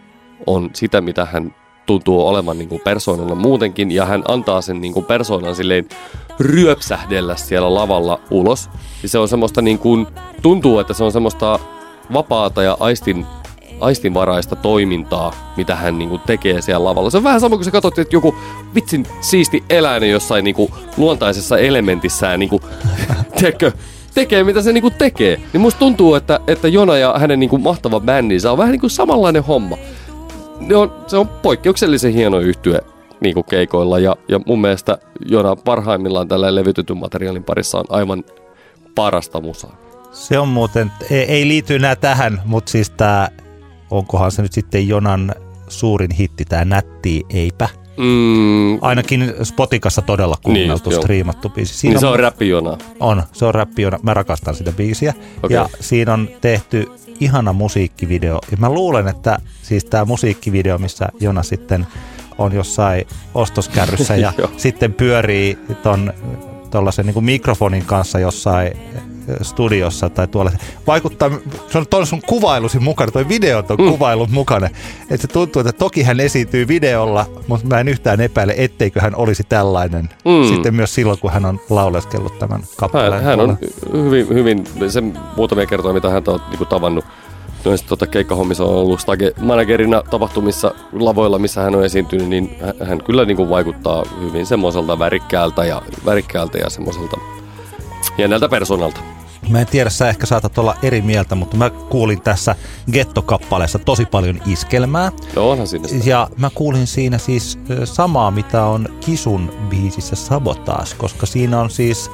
on sitä mitä hän tuntuu olevan niin kuin persoonalla muutenkin ja hän antaa sen niin kuin persoonan silleen ryöpsähdellä siellä lavalla ulos. Ja se on semmoista niin kuin, tuntuu, että se on semmoista vapaata ja aistin aistinvaraista toimintaa, mitä hän niinku tekee siellä lavalla. Se on vähän sama kuin sä katsot, että joku vitsin siisti eläinen jossain niinku luontaisessa elementissään niinku, tekö, tekee, mitä se niinku tekee. Niin musta tuntuu, että, että Jona ja hänen niinku mahtava bändinsä on vähän niinku samanlainen homma. Ne on, se on poikkeuksellisen hieno yhtye niinku keikoilla ja, ja mun mielestä Jona parhaimmillaan tällä levytetyn materiaalin parissa on aivan parasta musaa. Se on muuten, ei, ei liity enää tähän, mutta siis tämä onkohan se nyt sitten Jonan suurin hitti, tämä Nätti Eipä. Mm. Ainakin Spotikassa todella kuunneltu, niin striimattu biisi. Siinä niin se on, on räppiona. On, se on räppiona. Mä rakastan sitä biisiä. Okay. Ja siinä on tehty ihana musiikkivideo. Ja mä luulen, että siis tämä musiikkivideo, missä Jona sitten on jossain ostoskärryssä ja sitten pyörii ton tuollaisen niin mikrofonin kanssa jossain studiossa tai tuolla. Vaikuttaa, se on tuolla sun kuvailusi mukana, toi video on mm. kuvailun mukana. Että se tuntuu, että toki hän esiintyy videolla, mutta mä en yhtään epäile, etteikö hän olisi tällainen. Mm. Sitten myös silloin, kun hän on lauleskellut tämän kappaleen. Hän, hän on hyvin, hyvin, se muutamia kertoja, mitä hän on niin tavannut noissa tota, keikkahommissa on ollut stage managerina tapahtumissa lavoilla, missä hän on esiintynyt, niin hän kyllä niin kuin vaikuttaa hyvin semmoiselta värikkäältä ja, värikkäältä ja semmoiselta jännältä persoonalta. Mä en tiedä, sä ehkä saatat olla eri mieltä, mutta mä kuulin tässä Getto-kappaleessa tosi paljon iskelmää. No onhan siinä sitä. Ja mä kuulin siinä siis samaa, mitä on Kisun biisissä Sabotaas, koska siinä on siis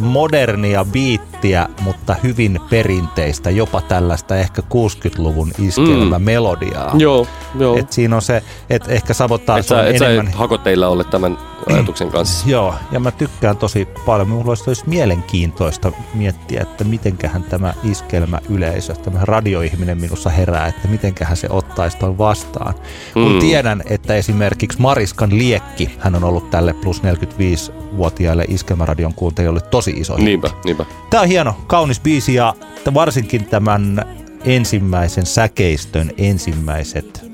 modernia biittiä, mutta hyvin perinteistä, jopa tällaista ehkä 60-luvun iskelmä mm. melodiaa. Joo, joo. Et siinä on se, että ehkä Sabotaas et on et enemmän... Sä hakoteilla ole tämän ajatuksen kanssa. Joo, ja mä tykkään tosi paljon. Minulla olisi, olisi mielenkiintoista miettiä, että mitenköhän tämä iskelmä yleisö, tämä radioihminen minussa herää, että mitenköhän se ottaisi ton vastaan. Kun Mm. tiedän, että esimerkiksi Mariskan Liekki, hän on ollut tälle plus 45-vuotiaille iskelmäradion kuuntelijoille tosi iso. Niinpä, niinpä. Tämä on hieno, kaunis biisi ja varsinkin tämän ensimmäisen säkeistön ensimmäiset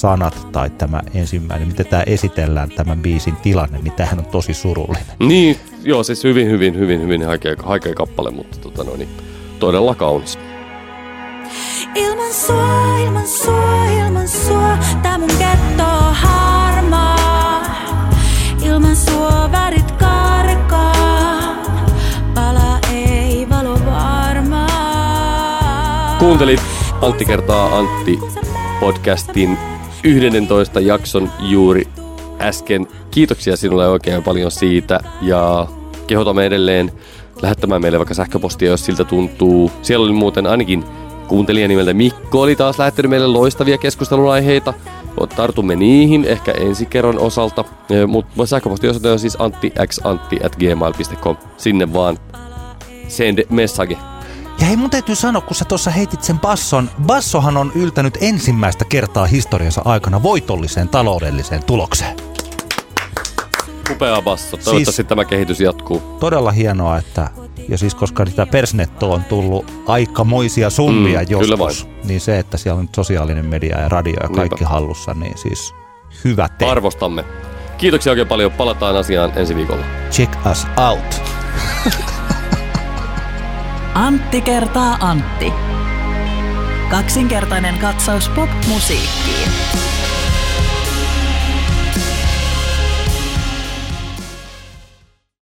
sanat tai tämä ensimmäinen, miten tämä esitellään tämän biisin tilanne, niin tämähän on tosi surullinen. Niin, joo, siis hyvin, hyvin, hyvin, hyvin haikea, haikea kappale, mutta tota no, niin, todella kaunis. Ilman sua, ilman sua, ilman sua, tää mun ketto on harmaa. Ilman sua värit karkaa, pala ei valo varmaa. Kuuntelit Antti kertaa Antti podcastin 11 jakson juuri äsken. Kiitoksia sinulle oikein paljon siitä ja kehotamme edelleen lähettämään meille vaikka sähköpostia, jos siltä tuntuu. Siellä oli muuten ainakin kuuntelija nimeltä Mikko oli taas lähettänyt meille loistavia keskustelunaiheita. Tartumme niihin ehkä ensi kerran osalta, mutta sähköpostiosoite on siis anttixantti.gmail.com. Sinne vaan send message. Ja hei, mun täytyy sanoa, kun sä tuossa heitit sen basson, bassohan on yltänyt ensimmäistä kertaa historiansa aikana voitolliseen taloudelliseen tulokseen. Upea basso. Toivottavasti siis, tämä kehitys jatkuu. Todella hienoa, että ja siis koska sitä persnettoa on tullut aikamoisia summia Mm, joskus, niin se, että siellä on nyt sosiaalinen media ja radio ja kaikki Niinpä. hallussa, niin siis hyvä te. Arvostamme. Kiitoksia oikein paljon. Palataan asiaan ensi viikolla. Check us out. Antti kertaa Antti. Kaksinkertainen katsaus pop-musiikkiin.